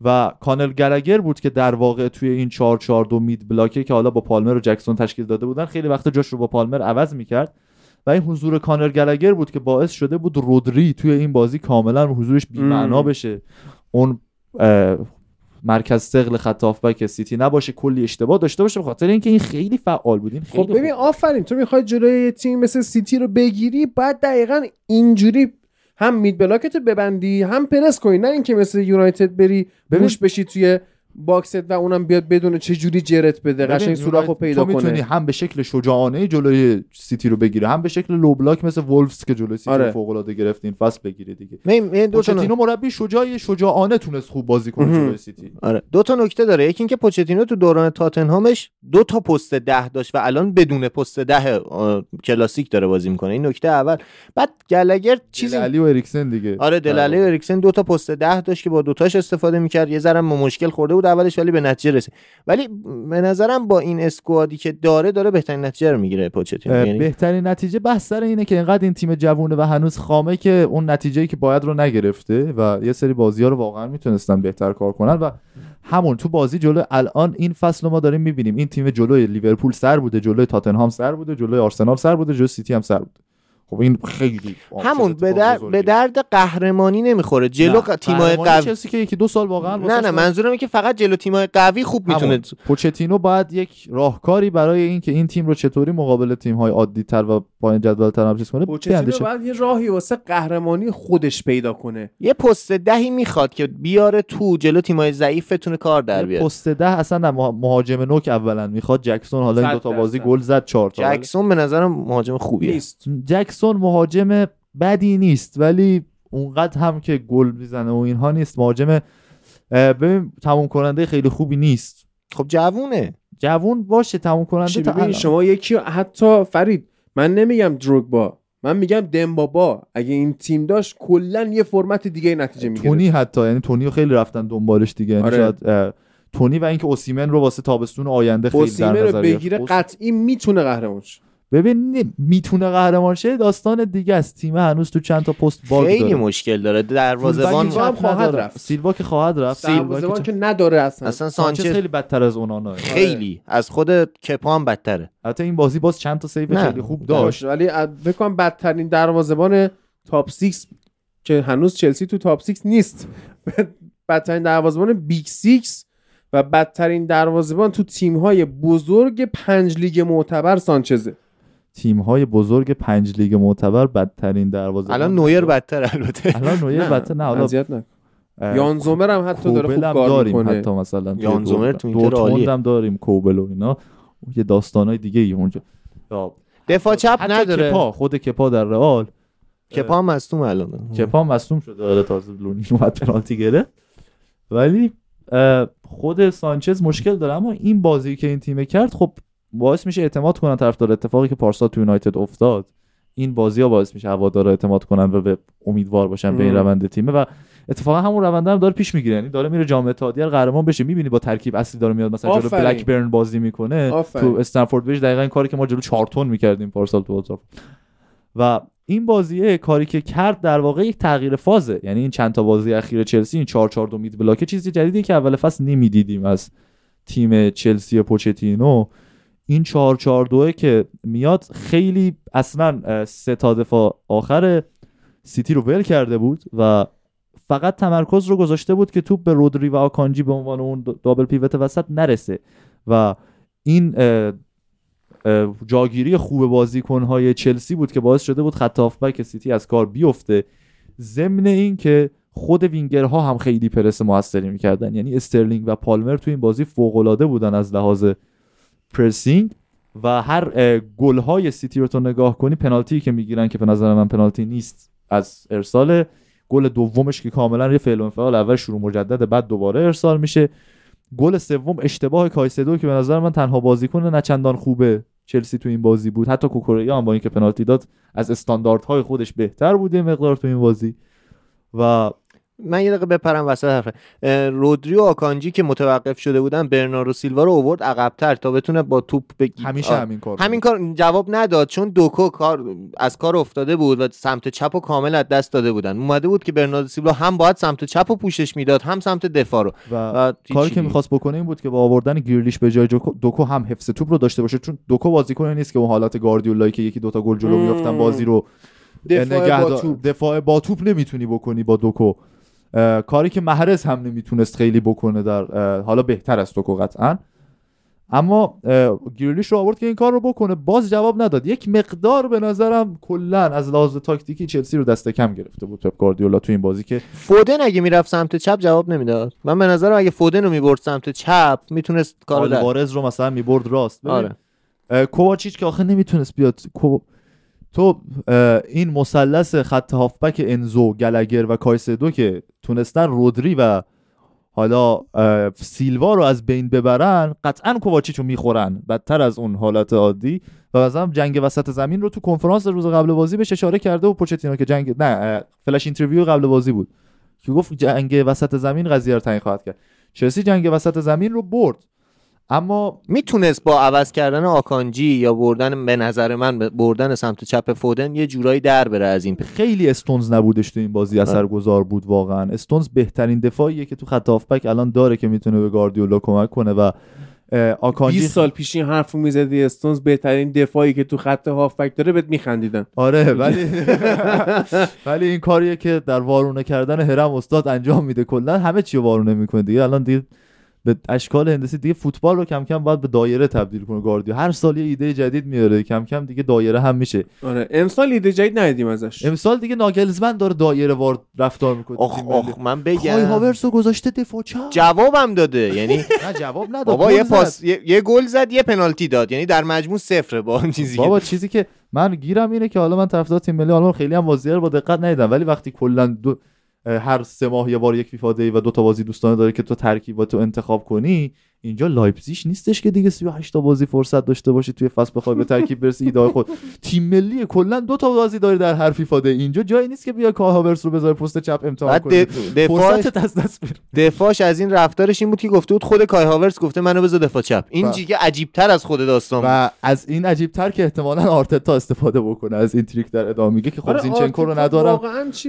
و کانل گلگر بود که در واقع توی این 4 4 2 مید بلاکه که حالا با پالمر و جکسون تشکیل داده بودن خیلی وقت جاش رو با پالمر عوض می‌کرد. و این حضور کانر گالاگر بود که باعث شده بود رودری توی این بازی کاملا حضورش بی‌معنا. بشه. اون مرکز ثقل خط هافبک سیتی نباشه کلی اشتباه داشته باشه به خاطر اینکه این خیلی فعال بود. این خیلی خب ببین آفرین. تو می‌خوای جلوی تیم مثل سیتی رو بگیری بعد دقیقا اینجوری هم mid block تو ببندی هم پرس کنی نه اینکه مثل یونایتد بری بوش بشی توی box ت و اونم بیاد بدون چه جوری جرت بده قشنگ سوراخو یونایتد پیدا تو می‌تونی کنه. هم به شکل شجاعانه جلوی سیتی رو بگیره هم به شکل low block مثل وولفز که جلوی سیتی آره. رو فوق العاده گرفت این فصل بگیره دیگه. می- می- دو تا پوچتینو مربی شجاعی شجاعانه تونست خوب بازی کنه. جلوی سیتی. آره. دو تا نکته داره. یکی اینکه پوچتینو تو دوران تاتنهامش دو تا پست ده داشت و الان بدون پست ده کلاسیک داره بازی می‌کنه. این نکته اول. بعد گالاگر چیزی الی و اریکسن دیگه. آره دله الی و اریکسن دو تا پست ده داشت که با دوتاش استفاده می‌کرد. یه ذره مشکل خورده بود اولش ولی به نتیجه رسید. ولی به نظرم با این اسکوادی که داره داره بهترین نتیجه رو می‌گیره پوچتینو. یعنی بهترین نتیجه بحث سر اینه که اینقدر این تیم جوونه و هنوز خامه که اون نتیجه‌ای که باید رو نگرفته و یه سری بازی ها رو واقعا می‌تونستن بهتر کار کنن و همون تو بازی جلو الان این فصل ما داریم می‌بینیم. این تیم جلوی لیورپول سر بوده جلوی تاتنهام سر بوده جلوی آرسنال سر بوده جلوی سیتی هم سر بوده. خب این خیلی همون به, در... به درد قهرمانی نمی‌خوره. جلو نه، ق- تیمای قوی چلسی که یکی دو سال واقعا نه نه منظورم اینه که فقط جلو تیمای قوی خوب می‌تونه. پوچتینو باید یک راهکاری برای اینکه این تیم رو چطوری مقابل تیم های عادی تر و پایین جدول تر چیز کنه پوچتینو. باید یه راهی واسه قهرمانی خودش پیدا کنه. یه پست دهی می‌خواد که بیاره تو جلو تیمای ضعیف بتونه کار در بیاره. پست ده اصلا مهاجم نوک اولا می‌خواد. جکسون حالا این صد دوتا بازی. گل زد چهار تا. جکسون به نظرم مهاجم خوبیه. نیست. جکسون مهاجم بدی نیست ولی اونقدر هم که گل می‌زنه و اینها نیست. مهاجم ببین تموم کننده خیلی خوبی نیست. خب جوونه. جوون باشه تموم کننده تا. شما یکی حتی فرید من نمیگم دروگبا من میگم دمبابا. اگه این تیم داشت کلا یه فرمت دیگه نتیجه می‌گیره تونی حتی یعنی تونی خیلی رفتن دنبالش دیگه. یعنی آره. شاید تونی و اینکه اوسیمن رو واسه تابستون آینده خیلی در رو نظر. بگیره قطعی می‌تونه قهرمان شه. ببین نه، می‌تونه قهرمان شه داستان دیگه است. تیم هنوز تو چند تا پست باگ خیلی داره. مشکل داره. دروازه‌بان هم خواهد. رفت. سیلوا که خواهد رفت. سیلوا دروازه‌بان که نداره اصلا. اصلا سانچز سانچز خیلی بدتر از اونانا خیلی. از خود کپا هم بدتره. حتی این بازی باز چند تا سیو. خیلی خوب داشت. ولی ا- فکر کنم بدترین دروازه‌بان تاپ 6 که هنوز چلسی تو تاپ 6 نیست. بدترین دروازه‌بان بیگ 6 و بدترین دروازه‌بان تو تیم‌های بزرگ پنج لیگ معتبر سانچزه. تیم های بزرگ پنج لیگ معتبر بدترین دروازه الان نویر بدتر البته. الان نویر بدتر نه حالا. اه، یان زومر هم حتی داره خوب کار داریم می‌کنه. حتی مثلا یان زومر. تو اینتر عالیه. هم داریم کوبل و اینا. یه داستانای دیگه ای اونجا. یا دفاع چپ نداره. کپا خود کپا در رئال. کپا هم مصدوم الان. کپا مصدوم شده. آره تازه لونی اومد پنالتی گرفت. ولی خود سانچز مشکل داره. اما این بازی که این تیم کرد خب باعث میشه اعتماد کنن طرفدار اتفاقی که پارسال تو یونایتد افتاد این بازی ها باعث میشه هوادارا اعتماد کنن و به امیدوار باشن به این. روند تیمه و اتفاقا همون روند هم داره پیش می‌گیره یعنی داره میره جام اتحادیه قهرمان بشه می‌بینی با ترکیب اصلی داره میاد مثلا جلو آفرین. بلک برن بازی می‌کنه آفرین. تو استنفورد بریج دقیقا این کاری که ما جلو چارتون می‌کردیم پارسال تو اولد و این بازیه کاری که کرد در واقع یک تغییر فازه یعنی این چند تا بازی اخیر چلسی این 4 4 2 مید بلاکه چیزی جدیدی که اول فصل نمی‌دیدیم از تیم چلسی پوچتینو این 4 4 2 که میاد خیلی اصلا سه تا دفاع آخر سیتی رو ول کرده بود و فقط تمرکز رو گذاشته بود که توپ به رودری و آکانجی به عنوان اون double pivot وسط نرسه و این جاگیری خوب بازیکنهای چلسی بود که باعث شده بود خط هافبک سیتی از کار بیفته. ضمن این که خود وینگرها هم خیلی پرس موثری می‌کردن. یعنی استرلینگ و پالمر تو این بازی فوق بودن از لحاظ پرسینگ و هر گلهای سیتی رو تو نگاه کنی پنالتی که می‌گیرن که به نظر من پنالتی نیست از ارسال. گل دومش که کاملا یه فعل و انفعال اول شروع مجدد بعد دوباره ارسال میشه. گل سوم اشتباه کایسدو که به نظر من تنها بازیکن نه‌چندان خوبه چلسی تو این بازی بود. حتی کوکوریا هم با اینکه پنالتی داد از استانداردهای خودش بهتر بود یه مقدار تو این بازی. و من یه دقیقه بپرم وسط حرف. اه، رودری و آکانجی که متوقف شده بودن برناردو سیلوا رو آورد عقبتر تا بتونه با توپ بگی همیشه آه، همین کار همین کار جواب نداد چون دوکو کار از کار افتاده بود و سمت چپ و کامل از دست داده بودن. اومده بود که برناردو سیلوا هم باید سمت چپ و پوشش می‌داد هم سمت دفاع رو. و و کاری که. می‌خواست بکنه این بود که با آوردن گیرلیش به جای دوکو هم حفظ توپ رو داشته باشه چون دوکو بازیکنی نیست که اون حالت گاردیولایی که یکی دوتا گل جلو. میافتن بازی رو دفاع با توپ. دفاع با توپ نمی‌تونی بکنی با دوکو. کاری که محرز هم نمی‌تونست خیلی بکنه در حالا بهتر از دوکو قطعا. اما گریلیش رو آورد که این کار رو بکنه. باز جواب نداد. یک مقدار به نظرم کلا از لحاظ تاکتیکی چلسی رو دست کم گرفته بود پپ گاردیولا تو این بازی که فودن اگه می‌رفت سمت چپ جواب نمی‌داد. من به نظرم اگه فودن رو می‌برد سمت چپ می‌تونست کارو در رو مثلا می‌برد راست. آره. کوواچیچ که آخه نمی‌تونست بیاد کو... تو این مثلث خط هافبک انزو گلگر و کایسدو که تونستن رودری و حالا سیلوا رو از بین ببرن قطعا کوواچیچ رو می‌خورن. بدتر از اون حالت عادی. و مثلا جنگ وسط زمین رو تو کنفرانس روز قبل بازی بهش اشاره کرده و پوچتینو که جنگ نه flash interview قبل بازی بود. که گفت جنگ وسط زمین قضیه رو تعیین خواهد کرد. چلسی جنگ وسط زمین رو برد. اما می‌تونست با عوض کردن آکانجی یا بردن به نظر من به- بردن سمت چپ فودن یه جورایی در بره از این خیلی استونز نبودش تو این بازی اثرگذار بود واقعا. استونز بهترین دفاعیه که تو خط هافبک الان داره که می‌تونه به گاردیولا کمک کنه و آکانجی 20 سال پیش این حرفو می‌زدی استونز بهترین دفاعی که تو خط هافبک داره بهت میخندیدن. آره ولی ولی این کاریه که در وارونه کردن هرم استاد انجام میده. کلا همه چی رو وارونه می‌کنه دیگه. الان دیگه به اشکال هندسی دیگه فوتبال رو کم کم باید به دایره تبدیل کنه. گاردیو هر سال یه ایده جدید میاره. کم کم دیگه دایره هم میشه. آره. امسال ایده جدید ندیدیم ازش. امسال دیگه ناگلزمن داره دایره وار رفتار می‌کنه. آخ آخ من کای بگم هاورس رو گذاشته دفاع چپ. جوابم داده. یعنی نه جواب نداد. بابا یه. پاس یه, گل زد یه پنالتی داد. یعنی در مجموع صفره با اون چیزی که بابا چیزی که من گیرم اینه که حالا من طرفدار تیم ملی آلمان خیلی هم بازی رو با دقت ندیدم. ولی وقتی کلا دو هر سه ماه یه بار یک فیفا دی و دو تا بازی دوستانه داره که تو ترکیباتو انتخاب کنی اینجا لایپزیش نیستش که دیگه 38 تا بازی فرصت داشته باشی توی فصل بخوای به ترکیب برسی ایده خود. تیم ملی کلا دو تا بازی داره در هر فیفا دی اینجا جایی نیست که بیا کای هاورس رو بذاره پست چپ امتحان بعد کنی. فرصتت از دست میره دفاعش از این رفتارش این بود که گفته بود خود کای هاورس گفته منو بذار دفاع چپ. این و- دیگه عجیب تر از خود داستان. و از این عجیب تر که احتمالا آرتتا استفاده بکنه از این تریک در ادامه میگه که خب آره، زینچنکو رو ندارم.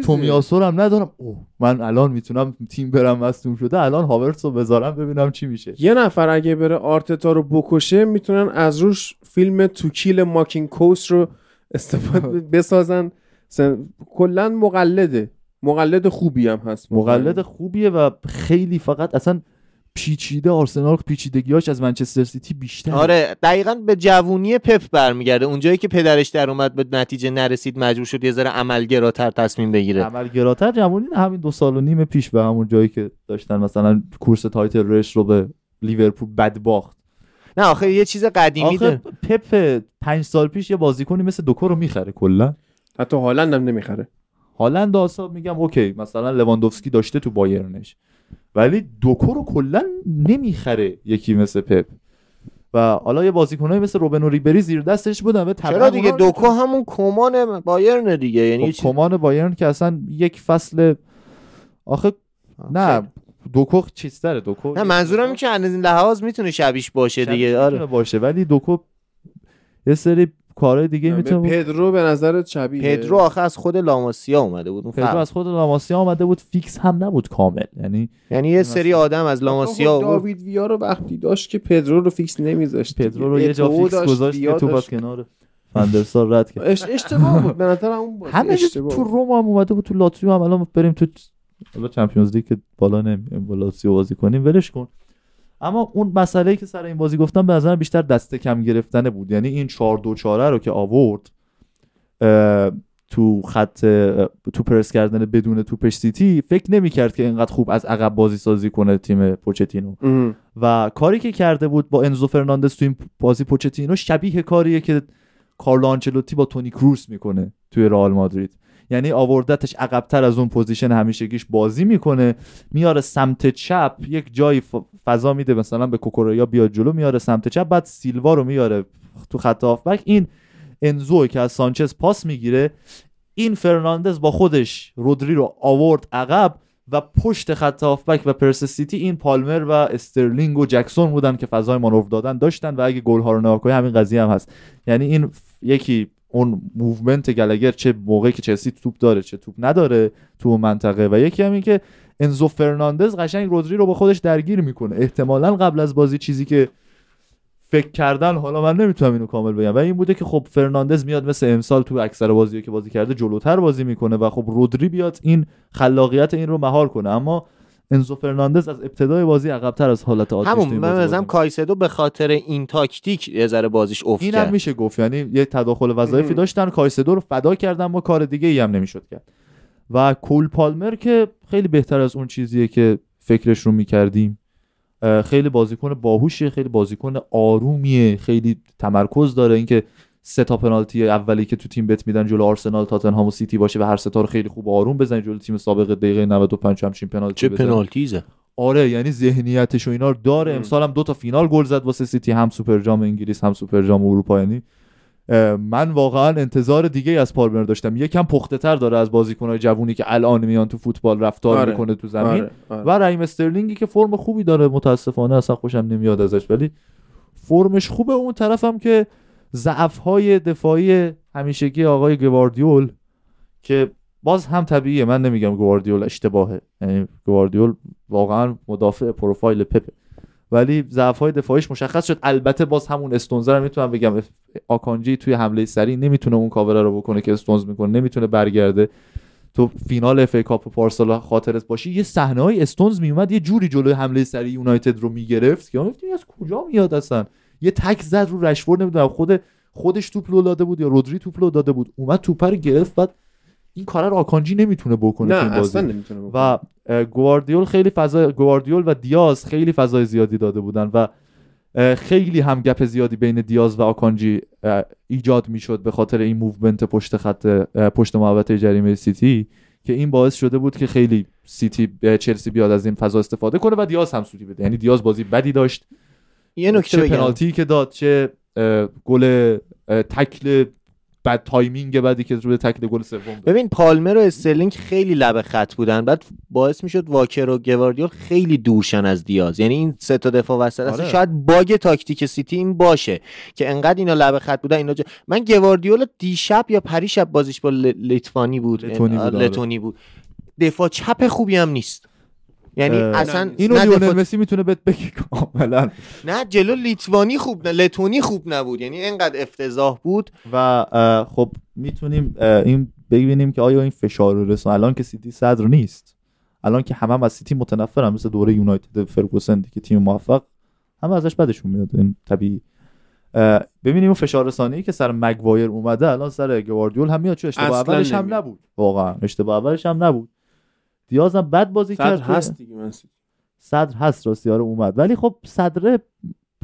تومیاسو رو هم ندارم. اوه من الان می‌تونم تیم برم مصدوم شده الان هاورتس رو بذارم ببینم چی میشه. یه نفر اگه بره آرتتا رو بکشه می‌تونن از روش فیلم توکیل ماکین کوس رو استفاده بسازن. سن... کلا مقلده. مقلد خوبی هم هست. مقلد خوبیه و خیلی فقط اصلا پیچیده آرسنال پیچیدگیاش از منچستر سیتی بیشتر آره دقیقا به جوونی پپ برمیگرده. اونجایی که پدرش در اومد به نتیجه نرسید مجبور شد یه ذره عملگراتر تصمیم بگیره. عملگراتر جوانی نه همین دو سال و نیم پیش به همون جایی که داشتن مثلا کورس تایتل رش رو به لیورپول بدباخت. نه آخه یه چیز قدیمی آخه. پپ پنج سال پیش یه بازیکنی مثل دوکو رو می‌خره کلا. حتی هالند هم نمی‌خره. هالند آسا میگم اوکی مثلا لواندوفسکی داشته تو بایرنش. ولی دوکو رو کلا نمی‌خره یکی مثل پپ. و حالا یه بازیکنایی مثل روبن و ریبری زیر دستش بودن و طبعاً چرا دیگه دوکو همون کمان بایرن دیگه؟ یعنی خب کمان بایرن که اصلا یک فصل آخه نه دوکو چیزتره دوکو نه منظورم این که از این لحاظ می‌تونه شبیش باشه دیگه آره باشه ولی دوکو یه سری کارهای دیگه می‌تونه پدرو به نظر شبیه پدرو آخه از خود لاماسیا اومده بود اون پدرو. از خود لاماسیا آمده بود فیکس هم نبود کامل یعنی یعنی یه سری آدم از لاماسیا آورد. داوید ویا رو وقتی داشت که پدرو رو فیکس نمیذاشت پدرو رو یه جا فیکس گذاشت تو. از کنار فندرسار رد کرد اش- اشتباه بود به نظر اون بازی همه تو بود. روم هم اومده بود تو لاتزیو هم الان بریم تو حالا چمپیونز لیگ که بالا نمیایم با لاتزیو بازی کنیم ولش کن. اما اون مسئله که سر این بازی گفتم به نظرم بیشتر دست کم گرفتنه بود. یعنی این 4 2 4 رو که آورد تو خط تو پرس کردن بدون توپش سیتی فکر نمی‌کرد که اینقدر خوب از عقب بازی سازی کنه تیم پوچتینو. ام. و کاری که کرده بود با انزو فرناندز تو این بازی پوچتینو شبیه کاریه که کارلو آنچلوتی با تونی کروس می‌کنه توی رئال مادرید. یعنی آوردتش عقبتر از اون position همیشگیش بازی می‌کنه. میاره سمت چپ یک جایی فضا میده مثلا به کوکوریا بیاد جلو میاره سمت چپ بعد سیلوا رو میاره تو خط هافبک. این انزو که از سانچز پاس می‌گیره این فرناندز با خودش رودری رو آورد عقب و پشت خط هافبک و پرس سیتی این پالمر و استرلینگ و جکسون بودن که فضای مانور دادن داشتن و اگه گل ها رو نگاه همین قضیه هم هست. یعنی این یکی اون movement گلگر چه موقعی که چلسی توپ داره چه توپ نداره تو اون منطقه. و یکی هم این که انزو فرناندز قشنگ رودری رو با خودش درگیر می‌کنه. احتمالا قبل از بازی چیزی که فکر کردن حالا من نمی‌تونم اینو کامل بگم و این بوده که خب فرناندز میاد مثل امسال تو اکثر بازی که بازی کرده جلوتر بازی می‌کنه و خب رودری بیاد این خلاقیت این رو مهار کنه. اما انزو فرناندز از ابتدای بازی عقبتر از حالت عادیش همون من مثلا بازی کایسدو به خاطر این تاکتیک یه ذره بازیش افت این هم کرد. میشه گفت یعنی یه تداخل وظایفی. داشتن کایسدو رو فدا کردن ما کار دیگه ای هم نمی‌شد کرد. و کول پالمر که خیلی بهتر از اون چیزیه که فکرش رو می‌کردیم. خیلی بازیکن باهوشیه خیلی بازیکن آرومیه خیلی تمرکز داره. اینکه سه تا پنالتی اولی که تو تیم بت میدن جلو آرسنال تاتنهام و سیتی باشه و هر سه تا رو خیلی خوب آروم بزنه جلو تیم سابق دقیقه 95 همچین پنالتی چه. پنالتی زد آره یعنی ذهنیتش و اینا رو داره ام. امسال هم دو تا فینال گل زد واسه سیتی هم سوپر جام انگلیس هم سوپر جام اروپا یعنی من واقعا انتظار دیگه از پالمر داشتم یکم پخته تر داره از بازیکنهای جوونی که الان میان تو فوتبال رفتار آره. می‌کنه تو زمین آره. آره. و رایم استرلینگی که فرم خوبی داره متاسفانه اصلا خوشم نمیاد ازش ولی فرمش خوبه اون طرفم که ضعف های دفاعی همیشگی آقای گواردیول که باز هم طبیعیه من نمیگم گواردیول اشتباهه. یعنی گواردیول واقعا مدافع پروفایل پپه ولی ضعف های دفاعیش مشخص شد. البته باز همون استونزر رو می‌تونم بگم. آکانجی توی حمله سریع نمی‌تونه اون کاور رو بکنه که استونز می‌کنه. نمی‌تونه برگرده. تو فینال FA Cup پارسال خاطرت باشه یه صحنه های استونز میومد یه جوری جلوی حمله سریع یونایتد رو می‌گرفت که از کجا میاد اصلا؟ یه تک زد رو رشفورد نمی‌دونم خود خودش توپ لو داده بود یا رودری توپ لو داده بود. اومد توپ رو گرفت بعد این کار رو آکانجی نمی‌تونه بکنه نه اصلا نمی‌تونه بکنه. و گواردیول خیلی فضا گواردیول و دیاز خیلی فضای زیادی داده بودن و خیلی هم gap زیادی بین دیاز و آکانجی ایجاد می‌شد به خاطر این movement پشت خط پشت محوطه جریمه سیتی که این باعث شده بود که خیلی سیتی چلسی بیاد از این فضا استفاده کنه و دیاز هم سوتی بده. یعنی دیاز بازی بدی داشت. یه نکته چه بگم پنالتی که داد چه گل تکل بد timing بعدی که روی تکل گل سوم. ببین پالمر و استرلینگ خیلی لب خط بودن بعد باعث می‌شد واکر و گواردیول خیلی دورشن از دیاز یعنی این سه تا دفاع وسط اصلا آره. شاید bug تاکتیک سیتی این باشه که انقدر اینا لب خط بودن اینا جا... من گواردیول دیشب یا پریشب بازیش با ل... لیتوانی بود لتونی بود، آره. لتونی بود دفاع چپ خوبی هم نیست یعنی اصلا اینو لیونل دفاع- مسی می‌تونه بهت بگی کاملا. نه جلو لیتوانی خوب نه لتونی خوب نبود. یعنی انقدر افتضاح بود. و خب می‌تونیم این ببینیم که آیا این فشار رو رسون الان که سیتی صدر نیست الان که همه هم از سیتی متنفرن مثل دوره یونایتد فرگوسن که تیم موفق همه ازش بدشون میاد. این طبیعی. ببینیم اون فشار رسانی که سر مگوایر اومده الان سر گواردیول هم میاد چون اشتباه اولش هم. نبود. واقعا اشتباه اولش هم نبود. دیاز هم بد بازی صد کرد هست دیگه من. صدر هست راستی آره اومد. ولی خب صدره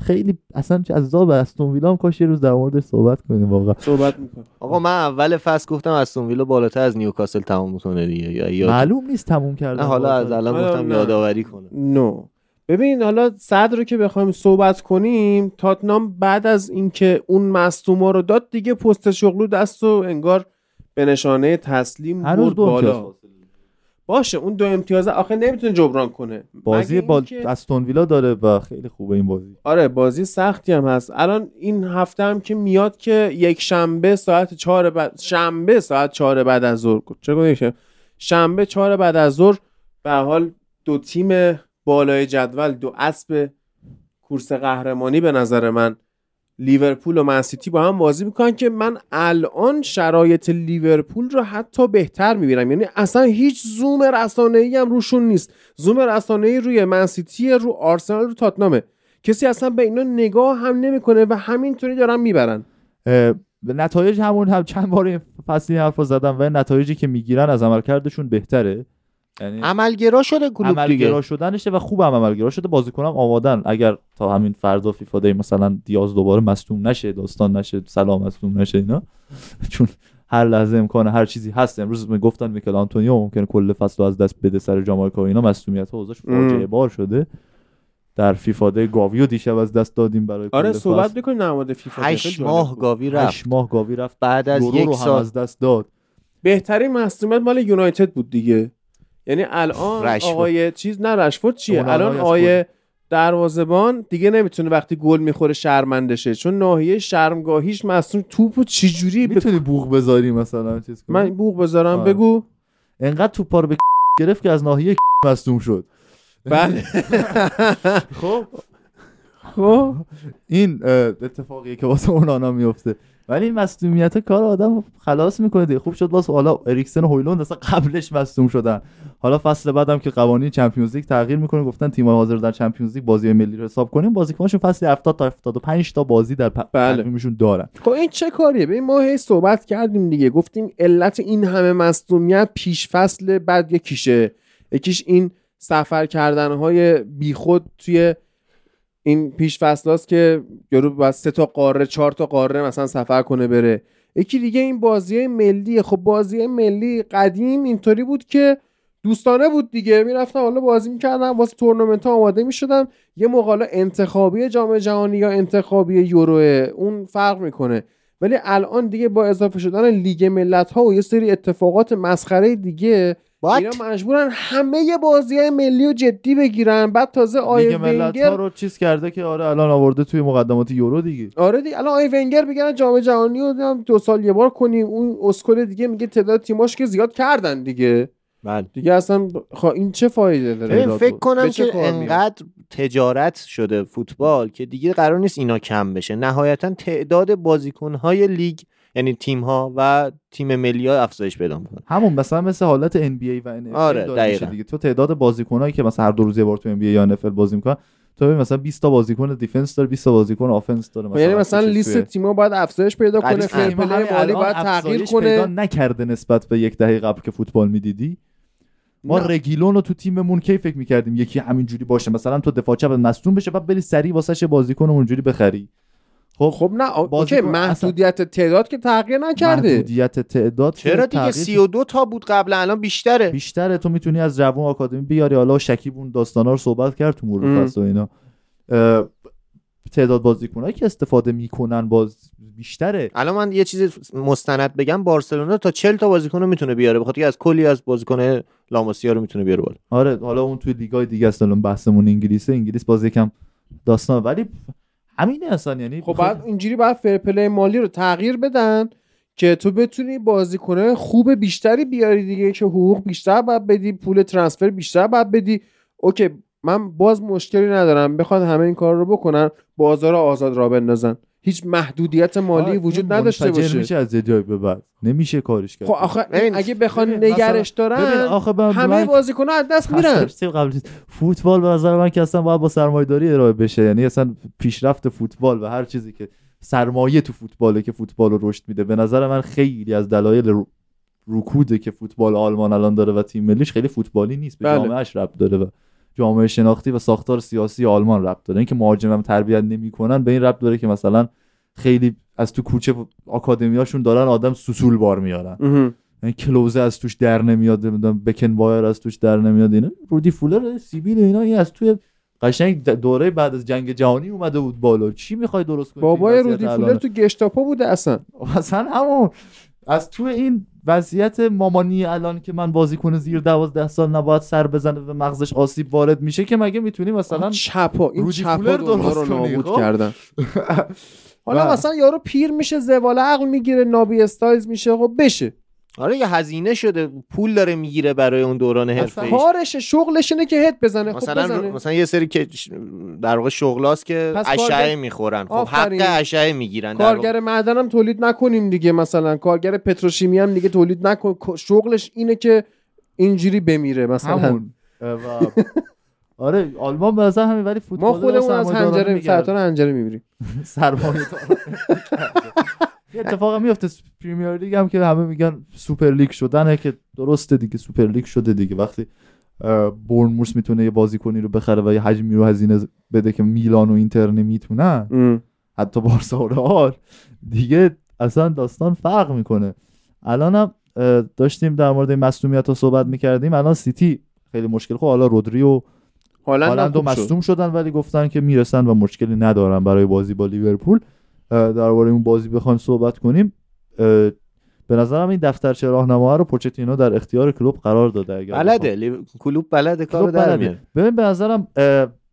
خیلی اصلا جذاب استون ویلا هم کاش یه روز در موردش صحبت کنیم واقعا. صحبت می‌کنم. آقا من اول فصل گفتم استون ویلا بالاتر از نیوکاسل تمام می‌کنه دیگه. یا یاد معلوم نیست تموم کردن نه حالا از الان گفتم. یادآوری کنه. نو. ببین حالا صدر رو که بخوایم صحبت کنیم تاتنام بعد از اینکه اون مصدوما رو داد دیگه پست شغلو دست و انگار به نشانه تسلیم برد بالا. باشه اون دو امتیاز آخه نمی‌تونه جبران کنه. بازی با اینکه- استون ویلا داره و خیلی خوبه این بازی. آره بازی سختی هم هست. الان این هفته هم که میاد که یک شنبه ساعت چهار بعد شنبه ساعت چهار بعد از ظهر. چه یک شنبه؟ شنبه چهار بعد از ظهر به حال دو تیم بالای جدول دو اسب کورس قهرمانی به نظر من لیورپول و منسیتی با هم بازی می‌کنن که من الان شرایط لیورپول رو حتی بهتر می‌بینم. یعنی اصلا هیچ زوم رسانه‌ای هم روشون نیست. زوم رسانه‌ای روی منسیتی رو آرسنال رو تاتنامه کسی اصلا به اینا نگاه هم نمی‌کنه و همینطوری دارن می‌برن. نتایج همون هم چند بار فصلی حرف زدم و نتایجی که می‌گیرن از عملکردشون بهتره. یعنی عملگرا شده کلوب دیگه. عملگرا شدنشه و خوب هم عملگرا شده بازیکنم آمادن. اگر تا همین فردا فیفا دی مثلا دیاز دوباره مصدوم نشه داستان نشه سلام مصدوم نشه اینا چون هر لحظه امکان هر چیزی هست. امروز می گفتن میکل آنتونیو ممکنه کل فصل رو از دست بده سر جامائیکا و اینا. مصدومیت ها فاجعه بار شده. در فیفا day گاویو دیشب از دست دادیم برای آره کل صحبت فصل. می‌کنیم در مورد فیفا هشت ماه. گاوی رفت. هشت ماه گاوی رفت. بعد از یک سال. از دست داد. بهترین مصدومیت مال یونایتد بود دیگه. یعنی الان رشفورد. آقای چیز نه رشفورد چیه؟ الان آقای دروازبان دیگه نمی‌تونه وقتی گل می‌خوره شرمنده شه چون ناحیه شرمگاهیش مصدوم توپو چجوری می‌تونی بوق بذاری مثلا چیز کنی؟ من بوق بذارم آره. بگو. انقدر توپا رو به گرفت که از ناحیه مصدوم شد. بله. خب. خب. این اتفاقیه که واسه اونانا میفته ولی این مصدومیت کار آدم خلاص می‌کنه دیگه. خوب شد واسه حالا اریکسن و هویلوند اصلا قبلش مصدوم شدن. حالا فصل بعدم که قوانین چمپیونز لیگ تغییر می‌کنه گفتن تیم حاضر در چمپیونز لیگ بازی ملی رو حساب کنیم. بازیکناشون فصل 70 تا 75 تا بازی در پ- بله. دارن. خب این چه کاریه؟ ببین ما هی صحبت کردیم دیگه. گفتیم علت این همه مصدومیت پیش فصل بعد یکیشه. یکیش این سفر کردن های بیخود توی این پیش فصل هاست که یارو باید سه تا قاره چهار تا قاره مثلا سفر کنه بره. یکی دیگه این بازی ملی خب بازی ملی قدیم اینطوری بود که دوستانه بود دیگه. می‌رفتم حالا بازی می‌کردم واسه تورنمنت ها آماده می‌شدم یه موقع حالا انتخابی جام جهانی یا انتخابی یوروه اون فرق می‌کنه. ولی الان دیگه با اضافه شدن لیگ ملت ها و یه سری اتفاقات مسخره دیگه باید اینا مجبورن همه بازی های ملی رو جدی بگیرن. بعد تازه ها ونگر رو چیز کرده که آره الان آورده توی مقدمات یورو دیگه. آره دیگه. الان آیه ونگر بگن جام جهانی رو دو سال یه بار کنیم اون اسکل دیگه میگه تعداد تیماش که زیاد کردن دیگه. بله. دیگه اصلا خب این چه فایده داره فکر کنم که؟ انقدر تجارت شده فوتبال که دیگه قرار نیست اینا کم بشه. نهایتا تعداد بازیکنهای لیگ یعنی تیم ها و تیم ملی ها افزایش پیدا می‌کنه. همون مثلا مثل حالت NBA و NFL آره، داره میشه دقیقاً. دیگه. تو تعداد بازیکنایی که مثلا هر دو روز یه بار تو NBA یا NFL بازی می‌کنن تو ببین مثلا 20 تا بازیکن defense داره 20 تا بازیکن offense داره. خب یعنی مثلا مثلا لیست تیم‌ها باید افزایش پیدا کنه تیم‌ها play مالی باید تغییر افزایش پیدا کنه نکرده نسبت به یک دهه قبل که فوتبال می‌دیدی. ما نه. رگیلون رو تو تیممون کی فکر می‌کردیم؟ یکی همینجوری باشه. مثلا تو دفاع چپ مصدوم بشه بعد بری سریع واسش بازیکن اونجوری بخری. خب خب نه OK محدودیت تعداد که تغییر نکرده محدودیت تعداد که چرا دیگه تغییر 32 تا بود قبل الان بیشتره. بیشتره تو می‌تونی از جوون آکادمی بیاری حالا شکیب اون داستانا رو صحبت کرد تو. مرور فصل و اینا. اه، تعداد بازیکنایی که استفاده می‌کنن باز بیشتره. الان من یه چیز مستند بگم بارسلونا تا 40 تا بازیکن می‌تونه بیاره بخاطر از کلی از بازیکن لاماسیا رو می‌تونه بیاره بالا. آره حالا اون توی لیگای دیگه است الان بحثمون انگلیسه انگلیس باز یکم داستان ولی همینه اصلا یعنی خب بعد اینجوری باید فرپلی مالی رو تغییر بدن که تو بتونی بازیکنه خوب بیشتری بیاری دیگه که حقوق بیشتر باید بدی پول ترانسفر بیشتر باید بدی. اوکی من باز مشکلی ندارم بخواد همه این کار رو بکنن بازار آزاد را بندازن. هیچ محدودیت مالی وجود نداشته باشه. میشه از یه جایی به بعد. نمیشه کارش کرد. خب آخه ببین، اگه بخوان ببین، نگرش ببین دارن آخه من همه من- بازیکن‌ها از دست میرن. قبل. فوتبال به نظر من که اصلا باید با سرمایه‌داری ارائه بشه. یعنی اصلا پیشرفت فوتبال و هر چیزی که سرمایه تو فوتباله که فوتبال رو رشد میده. به نظر من خیلی از دلایل رو- رکوده که فوتبال آلمان الان داره و تیم ملیش خیلی فوتبالی نیست. به بله. جامعهش ربط داره و جامعه شناختی و ساختار سیاسی آلمان ربط داره. اینکه مهاجمم تربیت نمی‌کنن به این ربط داره که مثلا خیلی از تو کوچه آکادمیاشون دارن آدم سوسول بار میارن. این کلوزه از توش در نمیاد نمی‌دونم بکن وایر از توش در نمیاد اینا رودی فولر سیبیل اینا این از توی قشنگ دوره بعد از جنگ جهانی اومده بود بالا. چی می‌خوای درست کنی؟ بابای تو رودی فولر؟ تو گشتاپو بوده اصلا. اصلا همون از توی این وضعیت مامانی الان که من بازیکن زیر دوازده سال نباید سر بزنه به مغزش آسیب وارد میشه که مگه می‌تونی مثلا چپا این چپا رو نابود خب؟ کردن. حالا مثلا یارو پیر میشه زوال عقل می‌گیره نابی استایلز میشه خب بشه. آره یه هزینه شده پول داره می‌گیره برای اون دوران اصلا حرفه کارشه شغلش اینه که هت بزنه خب مثلا بزنه. مثلا یه سری که در واقع شغلاست که اشعه کارگر- می‌خورن. خب آفرین. حق اشعه می‌گیرن. کارگر معدنم تولید نکنیم دیگه مثلا. کارگر پتروشیمی هم دیگه تولید نکن. شغلش اینه که اینجوری بمیره مثلا. همون. آره آلمان به نظر همین ولی فوتبال ما خودمون از هنجره سرطان هنجره میمیریم سرمایه یه اتفاق هم میفته پریمیر لیگ هم که همه میگن سوپر لیگ شدنه که درسته دیگه سوپر لیگ شده دیگه وقتی بورنموث می‌تونه یه بازیکنی رو بخره و یه حجمی رو هزینه بده که میلان و اینتر نمی‌تونن. حتی بارسا و رئال دیگه اصلا داستان فرق می‌کنه الانم داشتیم در مورد مصدومیت ها صحبت می‌کردیم الان سیتی خیلی مشکل خب حالا رودری و هالند هم هالند و خوب شد. مصدوم شدن ولی گفتن که می‌رسن و مشکلی ندارن برای بازی با لیورپول درباره اون بازی بخوایم صحبت کنیم. به نظرم این دفترچه راهنما رو پوچتینو در اختیار کلوب قرار داده اگر بلده کلوب بلده کلوب در بلده. ببین به نظرم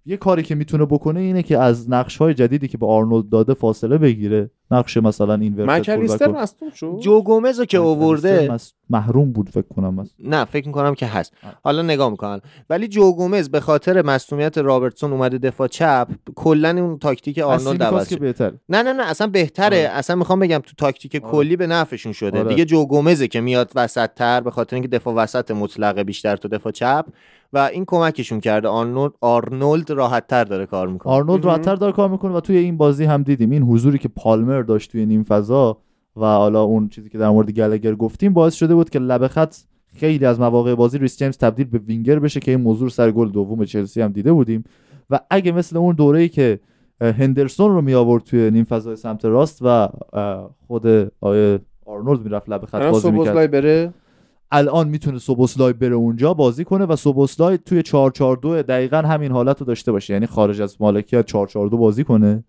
یه کاری که می‌تونه بکنه اینه که از نقش های جدیدی که به آرنولد داده فاصله بگیره نقش مثلا این مکلیستر مصدوم شد جو گومز رو که اوورده محروم بود فکر کنم از نه فکر می‌کنم که هست آه. حالا نگاه می‌کنم ولی جو گومز به خاطر مصونیت رابرتسون اومده دفاع چپ کلا اون تاکتیک آرنولد عوض شد. بهتر نه نه نه اصلا بهتره آره. اصلا می‌خوام بگم تو تاکتیک آره. کلی به نفعشون شده آره. دیگه جو گومزه که میاد وسط تر به خاطر اینکه دفاع وسط مطلقه بیشتر تو دفاع چپ و این کمکشون کرده. آرنولد آرنولد راحت تر داره کار می‌کنه. آرنولد مهم. راحت‌تر داره کار می‌کنه و توی این بازی هم دیدیم. این حضوری که پالمر داشت توی نیم فضا و حالا اون چیزی که در مورد گالاگر گفتیم باعث شده بود که لبه خط خیلی از مواقع بازی ریس جیمز تبدیل به وینگر بشه که این موضوع رو سر گل دوم چلسی هم دیده بودیم. و اگه مثل اون دوره‌ای که هندرسون رو می آورد توی نیم فضای سمت راست و خود آیه آرنولد می‌رفت لبه خط بازی می‌کرد. بره. الان می‌تونه سوبوسلای بره اونجا بازی کنه و سوبوسلای توی 442 دقیقا همین حالت رو داشته باشه. یعنی خارج از مالکیت 442 بازی کنه.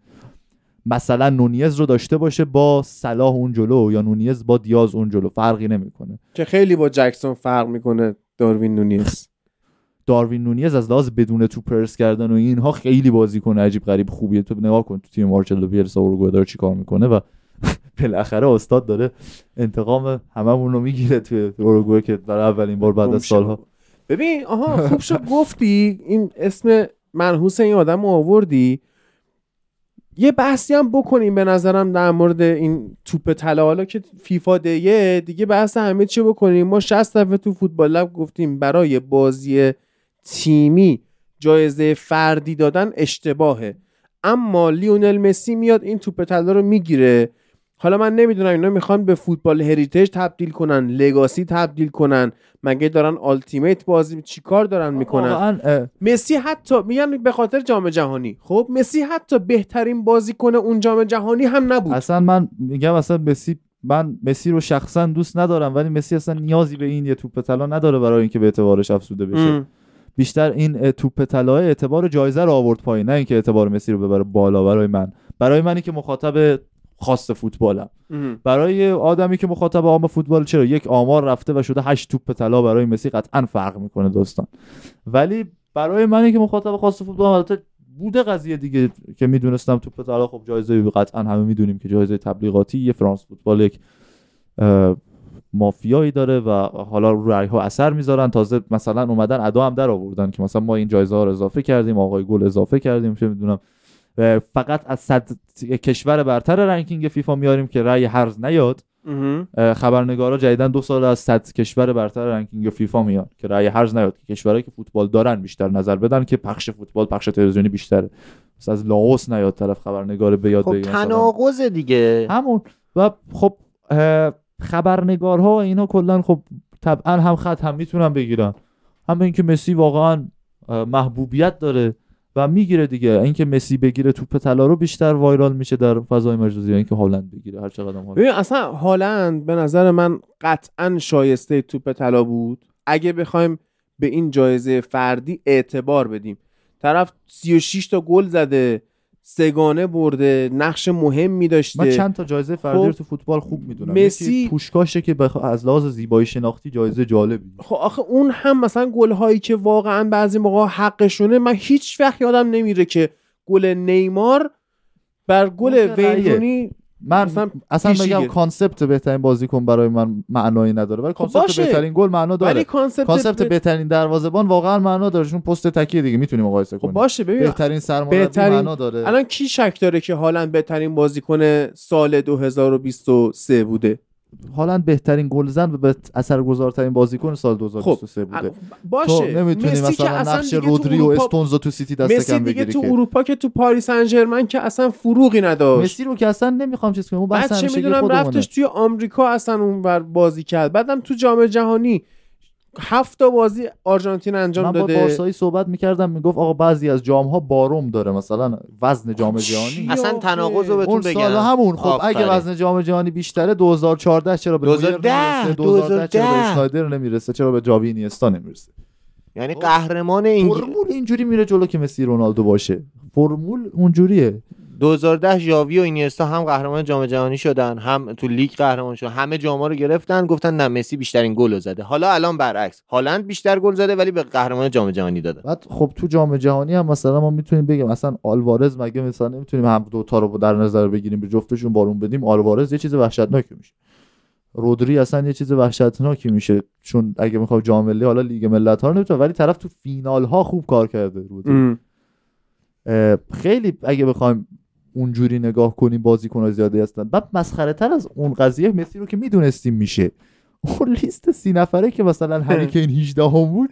مثلا نونیز رو داشته باشه با صلاح اون جلو یا نونیز با دیاز اون جلو. فرقی نمی‌کنه. که خیلی با جکسون فرق می‌کنه داروین نونیز. داروین نونیز از لحاظ بدون تو پرس کردن و اینها خیلی بازی کنه عجیب غریب خوبیه. تو نگاه کن تو تیم مارچلو بیلسا داره چیکار می‌کنه و بالاخره استاد داره انتقام هممون رو می‌گیره توی اورگوئه که برای اولین بار بعد از. سالها. ببین آها خوب شد. گفتی این اسم منحوس این آدم رو آوردی. یه بحثی هم بکنیم به نظرم در مورد این توپ طلا. حالا که فیفا دیه دیگه بحث همه چی بکنیم. ما 60 دفعه تو فوتبال لب گفتیم برای بازی تیمی جایزه فردی دادن اشتباهه. اما لیونل مسی میاد این توپ طلا رو می‌گیره. حالا من نمی‌دونم اینا می‌خوان به فوتبال هریتیج تبدیل کنن لگاسی تبدیل کنن مگه دارن آلتیمیت بازی چیکار دارن می‌کنن؟ مسی حتی میگن به خاطر جام جهانی. خب مسی حتی بهترین بازیکن اون جام جهانی هم نبود. اصلا من میگم اصلا مسی من مسی رو شخصا دوست ندارم ولی مسی اصلا نیازی به این یه توپ طلا نداره برای اینکه به اعتبارش افزوده بشه. ام. بیشتر این توپ طلا اعتبار جایزه رو آورد پایین نه اینکه اعتبار مسی رو ببره بالا برای من. برای منی که مخاطب خاص فوتبالم. برای آدمی که مخاطب عام فوتبال چرا؟ یک آمار رفته و شده هشت توپ طلا برای مسی قطعا فرق می‌کنه دوستان. ولی برای منی که مخاطب خاص فوتبال البته بوده قضیه دیگه که می‌دونستم توپ طلا خب جایزه قطعا همه می‌دونیم که جایزه تبلیغاتی یه فرانس فوتبال یک مافیایی داره و حالا رأی ها اثر می‌ذارن. تازه مثلا اومدن ادا هم در آوردن که مثلا ما این جایزه ها رو اضافه کردیم آقای گل اضافه کردیم چه می‌دونم. فقط از صد کشور برتر ranking فیفا میاریم که رأی هرز نیاد. خبرنگارا جدیدا دو سال از 100 کشور برتر ranking فیفا میان که رأی هرز نیاد. که کشورهایی که فوتبال دارن بیشتر نظر بدن که پخش فوتبال پخش تلویزیونی بیشتره. مثلا از لاوس نیاد طرف خبرنگار بیاد خب بگه مثلا. تناقض دیگه. همون. و خب خبرنگارها اینا کلا خب طبعا هم خط هم می‌تونن بگیرن. هم اینکه مسی واقعا محبوبیت داره. و می‌گیره دیگه. اینکه مسی بگیره توپ طلا رو بیشتر وایرال میشه در فضای مجازی یا اینکه هالند بگیره. هر چقدر حالا ببین اصلا هالند به نظر من قطعا شایسته توپ طلا بود. اگه بخوایم به این جایزه فردی اعتبار بدیم. طرف 36 تا گل زده. سگانه برده نقش مهمی داشته. من چند تا جایزه فردی خب، تو فوتبال خوب می‌دونم. مسی- پوشکاشه که بخ... از لحاظ زیبایی شناختی جایزه جالبی. خب آخه اون هم مثلا گل هایی که واقعا بعضی موقع حقشونه. من هیچ وقت یادم نمیره که گل نیمار بر گل اون من اصلا پیشیه. بگم concept بهترین بازیکن برای من معنایی نداره ولی concept باشه. بهترین گل معنا داره ولی concept concept ب- بهترین دروازه‌بان واقعا معنا داره چون پست تکیه دیگه می‌تونیم مقایسه خب کنیم باشه ببین بهترین سرمربی بهترین- معنا داره الان کی شک داره که هالند بهترین بازیکن سال 2023 بوده هالند بهترین گلزن و به اثرگذارترین بازیکن سال 2023 بوده. ال- تو باشه نمی‌تونی مسی که مثلا اصلا نقش دیگه تو رودری و استونزو تو سیتی دست مسی کم دیگه بگیری تو که. اروپا که تو پاریس سن که اصلا فروغی نداشت. مسی رو که اصلا نمی‌خوام چیز کنم اون بحث چه می‌دونم. رفتش توی آمریکا اصلا اونور بازی کرد. بعدم تو جام جهانی هفت تا بازی آرژانتین انجام من با داده بارسایی صحبت می‌کردم می‌گفت آقا بعضی از جام ها باروم داره مثلا وزن جام چی؟ جهانی اصلا. تناقض رو بهتون اون بگم سال همون خب اگه. وزن جام جهانی بیشتره 2014 چرا به نویر 2010 نمی‌رسه 2010 چرا به 2010 اسنایدر نمی‌رسه چرا به جاوی اینیستا نمی‌رسه یعنی خب. قهرمان این فرمول اینجوری میره جلو که مسی رونالدو باشه فرمول اونجوریه 2010 ژاوی و اینیستا هم قهرمان جام جهانی شدن هم تو لیگ قهرمان شدن همه جاما رو گرفتن گفتن نه مسی بیشترین گل رو زده. حالا الان برعکس هالند بیشتر گل زده ولی به قهرمان جام جهانی داده. بعد خب تو جام جهانی هم مثلا ما می‌تونیم بگیم مثلا آلوارز مگه مثلا نمی‌تونیم هم دوتا رو در نظر بگیریم به جفتشون بارون بدیم آلوارز یه چیز وحشتناکی میشه. رودری اصلا یه چیز وحشتناکی میشه چون اگه می‌خواد جام ملی حالا لیگ ملت ها رو نمی‌تونه ولی طرف تو فینال ها خوب کار کرده رودری. خیلی اگه بخوایم اونجوری نگاه کنیم بازیکن زیادی هستن. بعد مسخره تر از اون قضیه مسی رو که می‌دونستیم میشه. اون لیست سی نفره که مثلا هری کین 18 هم بود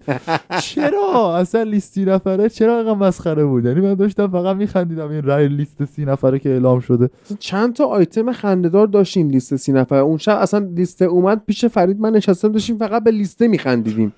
چرا؟ اصلا لیست سی نفره چرا اینقدر مسخره بود؟ یعنی من داشتم فقط میخندیدم این رای لیست سی نفره که اعلام شده. چند تا آیتم خندهدار داشتیم لیست سی نفر اون شب اصلا لیست اومد پیش فرید من نشستم داشتیم فقط به لیسته میخندیدیم.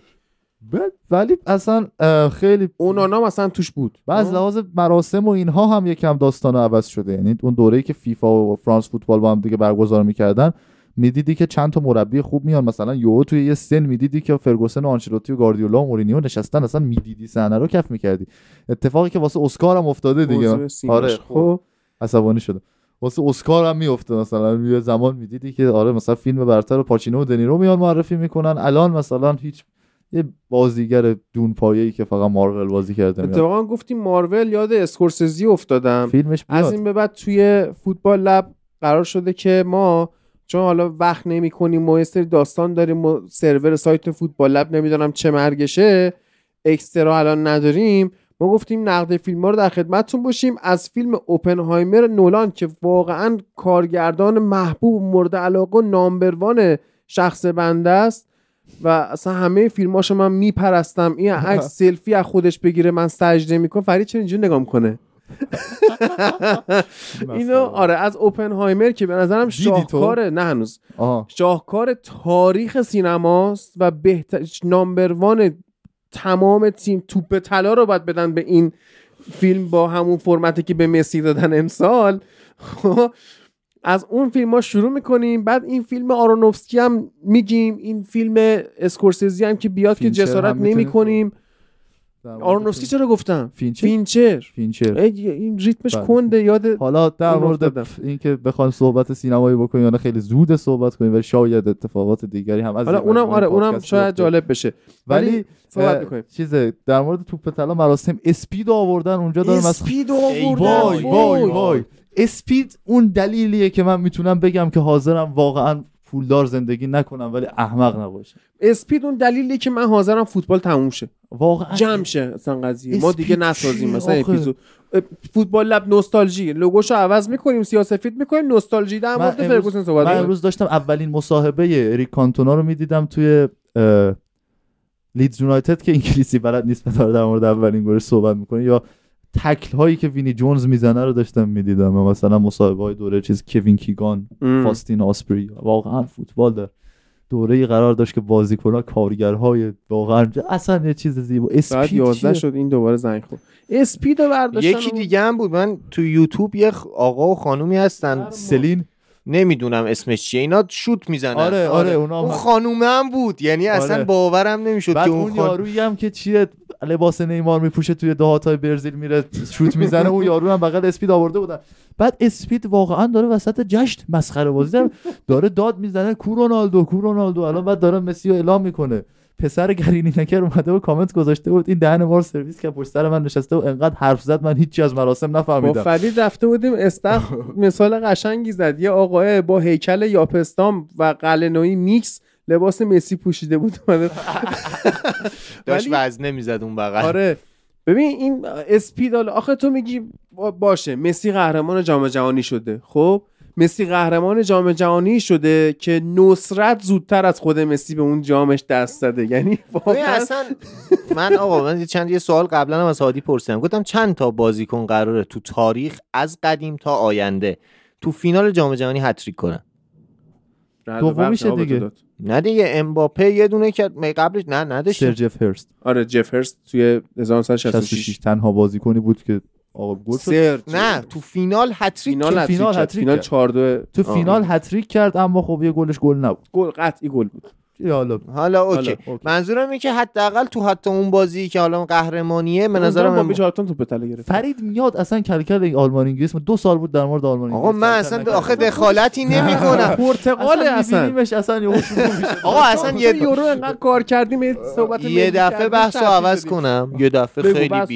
ولی اصلا خیلی اونانا مثلا توش بود. و از لحاظ مراسم و اینها هم یکم داستان عوض شده. یعنی اون دوره‌ای که فیفا و فرانس فوتبال با هم دیگه برگزار می‌کردن می‌دیدی که چند تا مربی خوب میان. مثلا یو توی یه سن می‌دیدی که فرگوسن و آنچلوتی و گاردیولا و مورینیو نشستن اصلا می‌دیدی صحنه رو کف می‌کردی. اتفاقی که واسه اسکار هم افتاده دیگه. آره خب. عصبانی شدم. واسه اسکار هم میفته مثلا یه زمان می‌دیدی که آره مثلا فیلم برتر پاچینو و دنیرو میان معرفی می‌کنن. الان مثلا هیچ یه بازیگر دون ای که فقط مارول بازی کرده اتفاقا گفتیم مارول یاد اسکورسزی افتادم. فیلمش از میاد این به بعد توی فوتبال لب قرار شده که ما چون حالا وقت نمی کنیم و سری داستان داریم و سرور سایت فوتبال لب نمی‌دونم چه مرگشه اکسترا الان نداریم. ما گفتیم نقد فیلم ها رو در خدمتتون باشیم. از فیلم اوپنهایمر نولان که واقعا کارگردان محبوب مورد علاقه و نامبروان شخص بنده است. و اصلا همه فیلماشو من میپرستم. این عکس سلفی از خودش بگیره من سجده می‌کنم. فرید چرا اینجوری نگاه می‌کنه؟ اینو آره از اوپنهایمر که به نظرم؟ شاهکاره نه هنوز. شاهکار تاریخ سینماست و بهتر number one تمام تیم توپ طلا رو باید بدن به این فیلم با همون فرمتی که به مسی دادن امسال. خب، از اون فیلم ها شروع می‌کنیم. بعد این فیلم آرونوفسکی هم میگیم. این فیلم اسکورسیزی هم که بیاد که جسارت هم می‌تونیم نمی کنیم در مورد آرونوفسکی چرا گفتم؟ فینچر؟ فینچر. فینچر. ای، این ریتمش بله. کنده یاد حالا در مورد اینکه بخوایم صحبت سینمایی بکنیم یا خیلی زود صحبت کنیم ولی شاید اتفاقات دیگری هم از حالا اونم آره اونم شاید. جالب بشه. ولی ولی صحبت می‌کنیم. چیزه در مورد توپ طلا مراسم اسپید آوردن اونجا داره مثلا اسپید آوردن. وای وای. وای. اسپید اون دلیلیه که من می‌تونم بگم که حاضرم واقعا پولدار زندگی نکنم ولی احمق نباشم اسپید اون دلیلی که من حاضرم فوتبال تموم شه. واقعا. جمع شه اصلا قضیه. ما دیگه نسازیم مثلا؟ اپیزود. فوتبال لب نوستالژی. لوگوشو عوض می‌کنیم سیاسفید می‌کنیم نوستالژی در مورد فرگوسن صحبت من. امروز داشتم اولین مصاحبه اریک کانتونا رو می‌دیدم توی لیدز یونایتد که انگلیسی بلد نیست در مورد اولین گلش صحبت می‌کنه. یا تکل هایی که وینی جونز می‌زنه رو داشتم می‌دیدم. و مثلا مصاحبه های دوره چیز کوین کیگان ام. فاستین آسپری واقعا فوتبال در دوره ای قرار داشت که بازیکن‌ها کارگرهای واقعا اصلا یه چیز زیبا. اسپید 11 چیه؟ شد این دوباره زنگ خورد. اسپید رو برداشتن یکی دیگه هم بود. من تو یوتیوب یه آقا و خانومی هستن. سلین. نمی‌دونم اسمش چیه. اینا شوت می‌زنن. آره، آره، اونا اون هم- خانومه هم بود. یعنی اصلا آره. باورم نمی‌شد که اون اون خان... یارویی هم که چیه؟ لباس نیمار میپوشه توی دهاتای برزیل میره شوت می‌زنه. اون یارو هم بغل اسپید آورده بودن. بعد اسپید واقعا داره وسط جشن مسخره بازی داره, داره داد می‌زنه. کو رونالدو کو رونالدو. الان بعد داره مسی رو اعلام می‌کنه. پسر گرینی نکر اومده و کامنت گذاشته بود. این دهن ما رو سرویس که پشت سر من نشسته و انقدر حرف زد من هیچی از مراسم با نفهمیدم فرید رفته بودیم استخ. مثال قشنگی زد. یه آقای با هیکل یاپستان و قلنویی میکس لباس مسی پوشیده بود اومده. داشت وزنه می‌زد اون بغل. آره. ببین این اسپیدال آخه تو میگی با- باشه مسی قهرمان جام جهانی شده. خب مسی قهرمان جام جهانی شده که نصرت زودتر از خود مسی به اون جامش دست زده. یعنی اصلا من آقا من چند یه سوال قبلا هم از هادی پرسیدم. گفتم چند تا بازیکن قراره تو تاریخ از قدیم تا آینده تو فینال جام جهانی هتریک کنن؟ برق دومیشه دیگه. نه دیگه امباپه یه دونه که می قبلش نه نداشت سرجف هرست. آره جف هرست توی 1966 66 تنها بازیکنی بود که آقا گل شد. نه تو فینال هتریک فینال تو هتریک فینال کرد. هتریک فینال کرد. 4 2 تو فینال هتریک کرد اما خب یه گلش گل نبود. گل قطعی گل بود. حالا حالا اوکی. حالا، اوکی. منظورم اینه که حداقل تو حتی اون بازی که حالا قهرمانیه به با ام- بیچارتون توپ طلا گرفت فرید میاد اصلا کلکل این آلمان انگلیس. دو سال بود در مورد آلمان آقا من اصلا نکردم. آخه دخالتی نمی‌کنم. پرتغال اصلا می‌بینیمش اصلا یهو شروع میشه. آقا اصلا تو یه یورو انقدر کار کردیم یه صحبت یه دفعه کردیم، بحث رو تعطیل عوض. کنم. یه دفعه خیلی بحث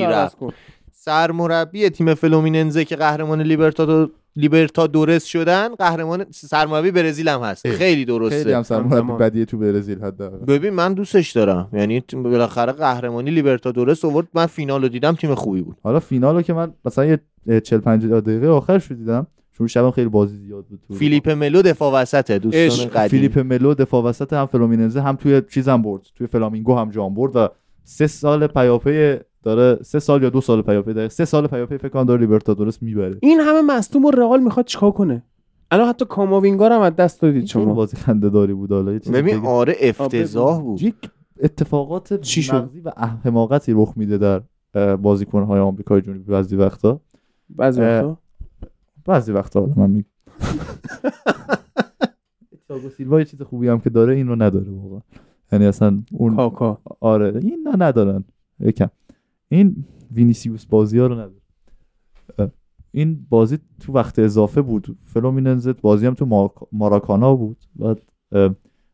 سرمربی تیم فلومیننزه که قهرمان لیبرتادو لیبرتادورس شدن قهرمان سرمربی برزیل هم هست. اه. خیلی درسته. خیلی هم سرمربی. بدیه تو برزیل حداقل. ببین من دوستش دارم. یعنی بالاخره قهرمانی لیبرتادورس آورد. من فینال رو دیدم تیم خوبی بود. حالا فینالو که من مثلا یه 40 50 دقیقه آخرش رو دیدم چون شبم خیلی بازی زیاد بود تو فیلیپ ملو دفاع وسطه دوستان. قدیم فیلیپ ملو دفاع وسط هم فلومیننزه هم توی چیزم برد. توی فلامینگو هم جام برد و سه سال پیاپی داره سه سال یا دو سال پیاپی داره سه سال پیاپی فکر کنم داره لیبرتادورس می‌بره. این همه مصدوم و رئال می‌خواد چیکار کنه؟ الان حتی کاماوینگا رو هم از دست دادید شما. بازی خنده داری بود حالا ببین. آره افتضاح بود. یک اتفاقات چی شد؟ مغزی و حماقتی رخ میده در اه، بازیکن‌های آمریکای جنوبی بعضی وقتا. بعضی وقتا؟ بعضی وقتا حالا من میگم. تییاگو سیلوا یه چیز خوبی هم که داره این رو نداره واقعا. یعنی اصلا اون کاکا. آره این نه ندارن. یکم. این وینیسیوس بازی ها رو نداره. این بازی تو وقت اضافه بود. فلومیننزه بازی هم تو ما- ماراکانا بود. اه،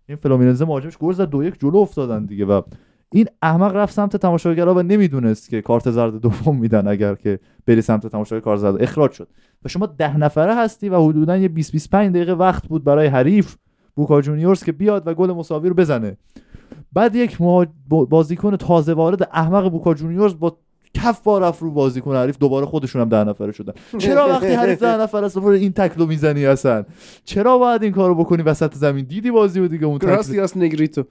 این فلومیننزه مهاجمش گل زد دو یک جلو افتادن دیگه و این احمق رفت سمت تماشاگرها و نمی‌دونست که کارت زرد دوم میدن اگر که بری سمت تماشاگر کارت زرد. اخراج شد. و شما ده نفره هستی و حدودا یه 20 25 دقیقه وقت بود برای حریف بوکا جونیورز که بیاد و گل مساوی رو بزنه. بعد یک بازیکن تازه وارد احمق بوکا جونیورز با کف پا رفت رو بازیکن حریف دوباره خودشون هم ده نفره شدن. چرا وقتی حریف ده نفر است دوباره این تکلو می‌زنی اصلا؟ چرا باید این کارو بکنی؟ وسط زمین دیدی بازی و دیگه؟ اون تکل gracias negrito.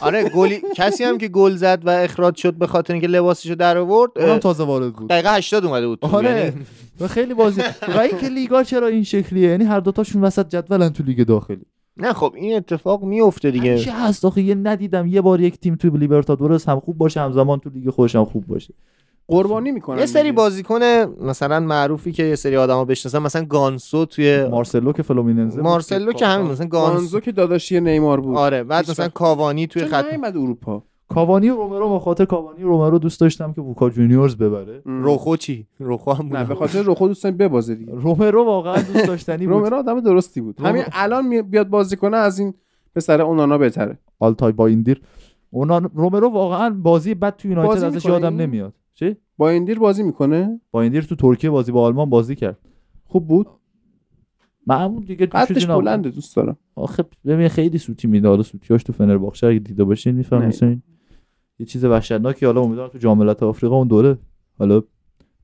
آره گلی کسی هم که گل زد و اخراج شد به خاطر اینکه لباسشو در آورد اونم تازه وارد بود. دقیقه 80 اومده بود. آره. یعنی و خیلی بازی و اینکه لیگا چرا این شکلیه؟ یعنی هر دوتاشون وسط جدولن تو لیگ داخلی. نه خب این اتفاق میفته دیگه. همیشه هست. آخه یه ندیدم یه بار یک تیم تو لیبرتادورس هم خوب باشه همزمان تو لیگ خودش هم خوب باشه. قربانی می‌کنن یه سری. بازیکن مثلا معروفی که یه سری آدما بشناسن مثلا گانسو توی مارسلو که فلومیننزه مارسلو که همین مثلا گانسو گانزو که داداشی نیمار بود. آره بعد مثلا کاوانی توی خط اروپا؟ کاوانی و رومرو به خاطر کاوانی و رومرو دوست داشتم که بوکا جونیورز ببره. روخو چی؟ روخو هم بود نه به خاطر روخو دوستان ببازه دیگه. رومرو واقعا دوست داشتنی بود. رومرو آدم درستی بود. همین الان می- بیاد بازی کنه از این پسر اونانا بهتره. آلتای بایندیر اونا رومرو واقعا بازی بد تو یونایتد بازی ازش می‌کنه یادم؟ نمیاد. چی؟ با این دیر بازی می‌کنه؟ بایندیر تو ترکیه بازی با آلمان بازی کرد. خوب بود. معمول دیگه تو قدش. بلنده دوست دارم. آخه ببین خیلی سوتی میده حالا سوتیاش تو فنرباخچه اگه دیده باشین. می‌فهمین. یه چیز وحشتناکی حالا امیدوارم تو جام ملت آفریقا اون دوره. حالا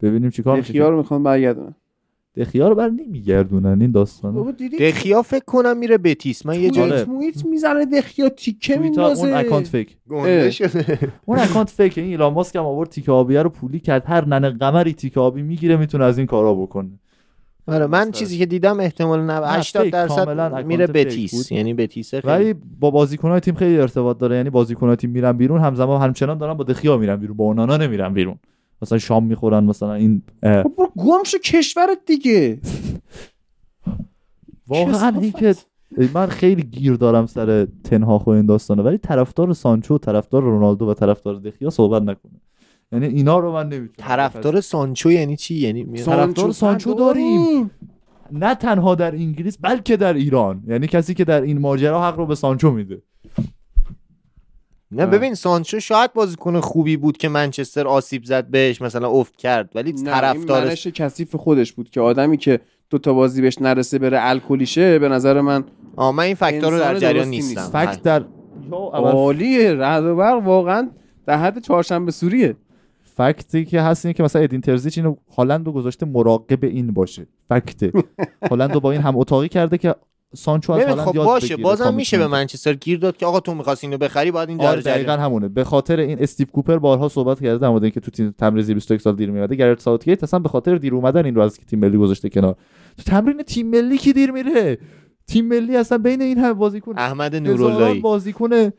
ببینیم چیکار میشه. دخیا رو می‌خوان برگردونن. دخیا رو بر نمیگردونن این داستان بابا دخیا فکر کنم میره بتیس. من یه جایی. مویت می‌زنه دخیا تیکه توییتا اون میندازه. اکانت fake. اون اکانت fake. این ایلان ماسک هم آورد تیکه آبیه رو پولی کرد. هر ننه قمری تیکه آبی می‌گیره می‌تونه از این کارا بکنه. آره من چیزی که دیدم احتمال 90 نه، 80 fake، کاملا درصد میره بتیس. یعنی بتیس خیلی ولی با بازیکنهای تیم خیلی ارتباط داره. یعنی بازیکنهای تیم میرن بیرون همزمان همچنان دارن با دخیا میرن بیرون با اونانا نمیرن بیرون. مثلا شام می‌خورن مثلا این خب برو گم شو کشورت دیگه. واقعا. این که من خیلی گیر دارم سر تنهاخ و این داستانه. ولی طرفدار سانچو طرفدار رونالدو و طرفدار دخیا صحبت نکنه. یعنی اینا رو من نمی‌تونم طرفدار سانچو یعنی چی؟ یعنی طرفدار سانچو داریم. نه تنها در انگلیس بلکه در ایران. یعنی کسی که در این ماجرا حق رو به سانچو میده. نه ببین سانچو شاید بازیکن خوبی بود که منچستر آسیب زد بهش مثلا افت کرد ولی نه این طرفدار منش کثیف خودش بود که آدمی که دو تا بازی بهش نرسه بره الکلیشه به نظر من آ من این فاکتور رو در جریان نیستم. نیست. فکت در عالیه رد و برق واقعا در حد چهارشنبه سوریه. فکتی که هست اینه که مثلا ادین ترزیچ اینو هالند رو گذاشته مراقب این باشه. فکته هالند رو با این هم اتاقی کرده که سانچو از هالند خب یاد باشه بگیره. بازم میشه به. منچستر گیر داد که آقا تو می‌خواستی اینو بخری باید این آره در دقیقا همونه. به خاطر این استیو کوپر بارها صحبت کرده در مورد اینکه تو تیم تمرین 21 سال دیر میاد گرت ساوتگیت اصلا به خاطر دیر اومدن این رو از تیم ملی گذاشته کنار. تو تمرین تیم ملی کی دیر میره؟ تیم ملی اصلا بین این همه بازیکن احمد نوراللهی. بازیکن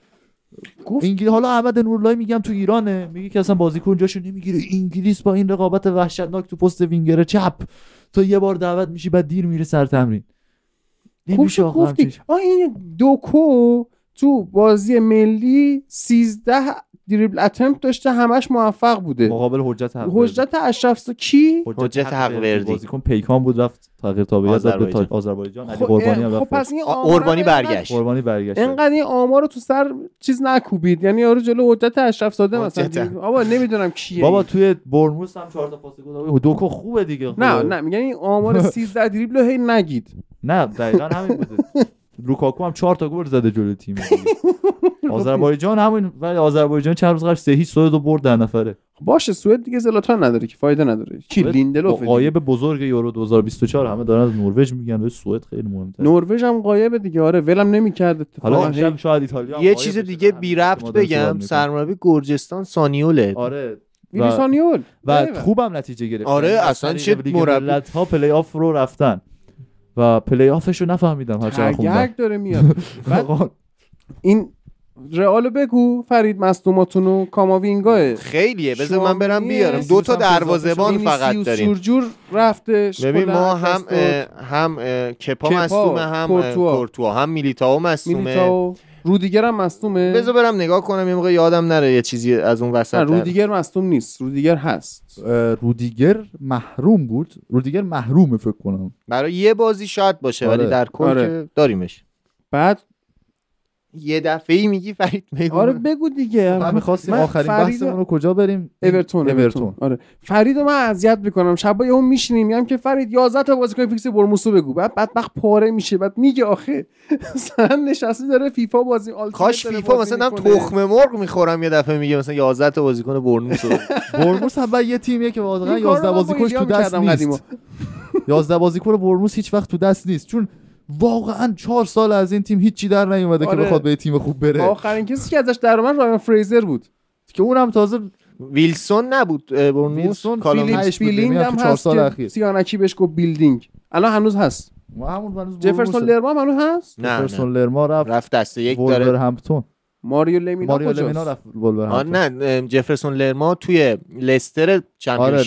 گفت انگلیس حالا احمد نوراللهی میگم تو ایرانه. میگه که اصلا بازیکن جاشو نمی‌گیره. انگلیس با این رقابت وحشتناک تو پست وینگر چپ. تو یه بار دعوت میشی بعد دیر میره سر تمرین. نمیشه گفتی این دوکو تو بازی ملی 13 دریبل اتمپت داشته همش موفق بوده مقابل حجت حق حجت اشرف کی حجت حقوردی. بازیکن پیکان بود رفت تغییر تابعیت داد به آذربایجان. تا- آذربایجان علی خب, قربانی هم خب رفت پس این قربانی برگشت. قربانی برگشت انقدر این آمار رو تو سر چیز نکوبید یعنی یارو جلو حجت اشرف زاده مثلا. بابا نمی‌دونم کیه بابا. توی بورنموث هم چهار تا پاس گل داد. دوکو خوبه دیگه نه خوبه. نه میگن این آمار 13 دریبل رو هی نگید نه دقیقا همین بوده لوکاکو هم چهار تا گل زده جلوی تیم آذربایجان همین ولی آذربایجان چند روز قبل سه هیچ سوئد رو برد در نفره. باشه سوئد دیگه زلاتان نداره که فایده نداره. کی لیندلوف غایب بزرگ یورو 2024 همه دارن از نروژ میگن ولی سوئد خیلی مهمتره. نروژ هم غایب دیگه. آره ولم نمی‌کرد حالا اتفاقا امشب شاید ایتالیا یه چیز. دیگه بی ربط بگم. سرمربی گرجستان سانیوله. آره. ویلیسانیول و خوبم نتیجه گرفت. آره، یعنی اصلا چه مربی- ملت‌ها پلی آف رو رفتن. و پلی آفش رو نفهمیدم هر چقدر خوندم. تگرگ داره میاد. این رئالو بگو فرید مصدوماتونو کاماوینگاه خیلیه بذار من برم بیارم. دو تا دروازه‌بان فقط داریم. جورجور رفتش ببین ما هم. اه، هم اه، کپا مصدومه هم. کورتوا. هم میلیتائو مصدومه. رودیگر هم مصدومه؟ بذار برم نگاه کنم یه موقع یادم نره یه چیزی از اون وسط رودیگر مصدوم نیست. رودیگر هست. رودیگر محروم بود. رودیگر محرومه فکر کنم. برای یه بازی شاید باشه آره. ولی در کل آره. که داریمش. بعد یه دفعه ای میگی فرید بگو آره بگو دیگه. من می‌خواستیم آخرین فرید بحثمون رو کجا بریم؟ اورتون اورتون آره. فرید رو من اذیت می‌کنم. شبا یهو میشینیم. میگم که فرید 11 تا بازیکن فیکس بورنموثو بگو. بعد بدبخت پاره میشه. بعد میگه آخه مثلا نشسته داره فیفا بازی Ultimate کاش فیفا مثلا. تخم مرغ می‌خورم یه دفعه میگه مثلا 11 تا بازیکن بورنموث رو. بورنموث هم یه تیمیه که واقعا این کارو 11 من با بازیکنش تو دست. نیست. 11 بازیکن بورنموث هیچ وقت تو دست نیست. چون واقعا چهار سال از این تیم هیچی در نیومده که آره. بخواد به یه تیم خوب بره. آخرین کسی که ازش در اومد رایان فریزر بود. که اونم تازه ویلسون نبود ویلسون فیلیپس بیلینگ هم تو هست سال که اخیر. سیانکی بهش گفت بیلدینگ. الان هنوز هست. ما همون هنوز جفرسون. لرما هم هنوز هست؟ نه جفرسون نه لرما رفت رفت دسته یک داره. ماریو لمینا ماریو کجاست؟ لمینا رفت وولورهمپتون نه جفرسون لرما توی لستر آره.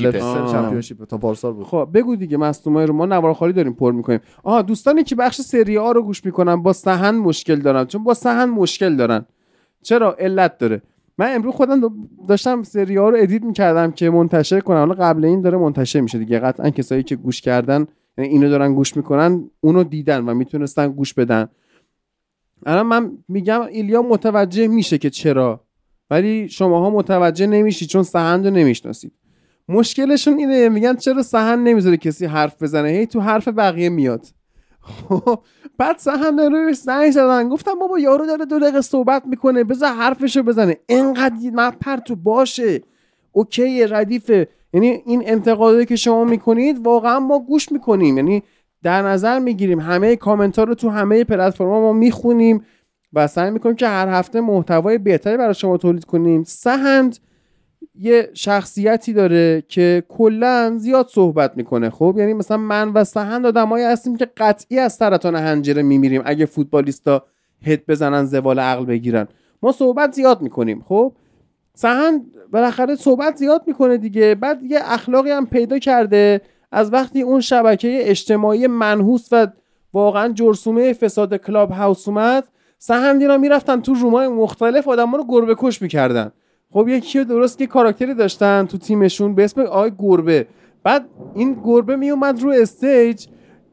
چمپیونشیپ تا پارسال بود. خب بگو دیگه مصدومای رو ما نوار خالی داریم پر می‌کنیم. آها دوستانی که بخش سری آ رو گوش می‌کنن با سهن مشکل دارن چون با سهن مشکل دارن. چرا؟ علت داره. من امروز خودم داشتم سری آ رو ادیت می‌کردم که منتشر کنم. حالا قبل این داره منتشر میشه دیگه. قطعا کسایی که گوش کردن یعنی اینو دارن گوش می‌کنن اونو دیدن و می‌تونستن گوش بدن. الان من میگم ایلیا متوجه میشه که چرا ولی شماها متوجه نمیشید چون سهند رو نمی‌شناسید. مشکلشون اینه میگن چرا سهن نمی‌ذاره کسی حرف بزنه؟ هی تو حرف بقیه میاد. خب بعد سهن رو زنگ زدن گفتم بابا یارو داره دو دقیقه صحبت می‌کنه بذار حرفشو بزنه. اینقدر مپر تو باشه. اوکی ردیفه. یعنی این انتقادایی که شما می‌کنید واقعا ما گوش می‌کنیم. یعنی در نظر می‌گیریم. همه کامنت ها رو تو همه پلتفرم ما می‌خونیم و سعی می‌کنیم که هر هفته محتوای بهتری برای شما تولید کنیم. سهند یه شخصیتی داره که کلا زیاد صحبت می‌کنه خب؟ یعنی مثلا من و سهند آدمایی هستیم که قطعی از سرطان حنجره میمیریم اگه فوتبالیستا هد بزنن زوال عقل بگیرن. ما صحبت زیاد می‌کنیم خب؟ سهند بالاخره صحبت زیاد می‌کنه دیگه. بعد یه اخلاقی هم پیدا کرده. از وقتی اون شبکه اجتماعی منحوس و واقعا جرسومه فساد Clubhouse اومد سهند اینا می‌رفتن تو room ای مختلف آدما رو گربه کش می‌کردن. خب یکی درست که کاراکتری داشتن تو تیمشون به اسم آقای گربه. بعد این گربه میومد رو stage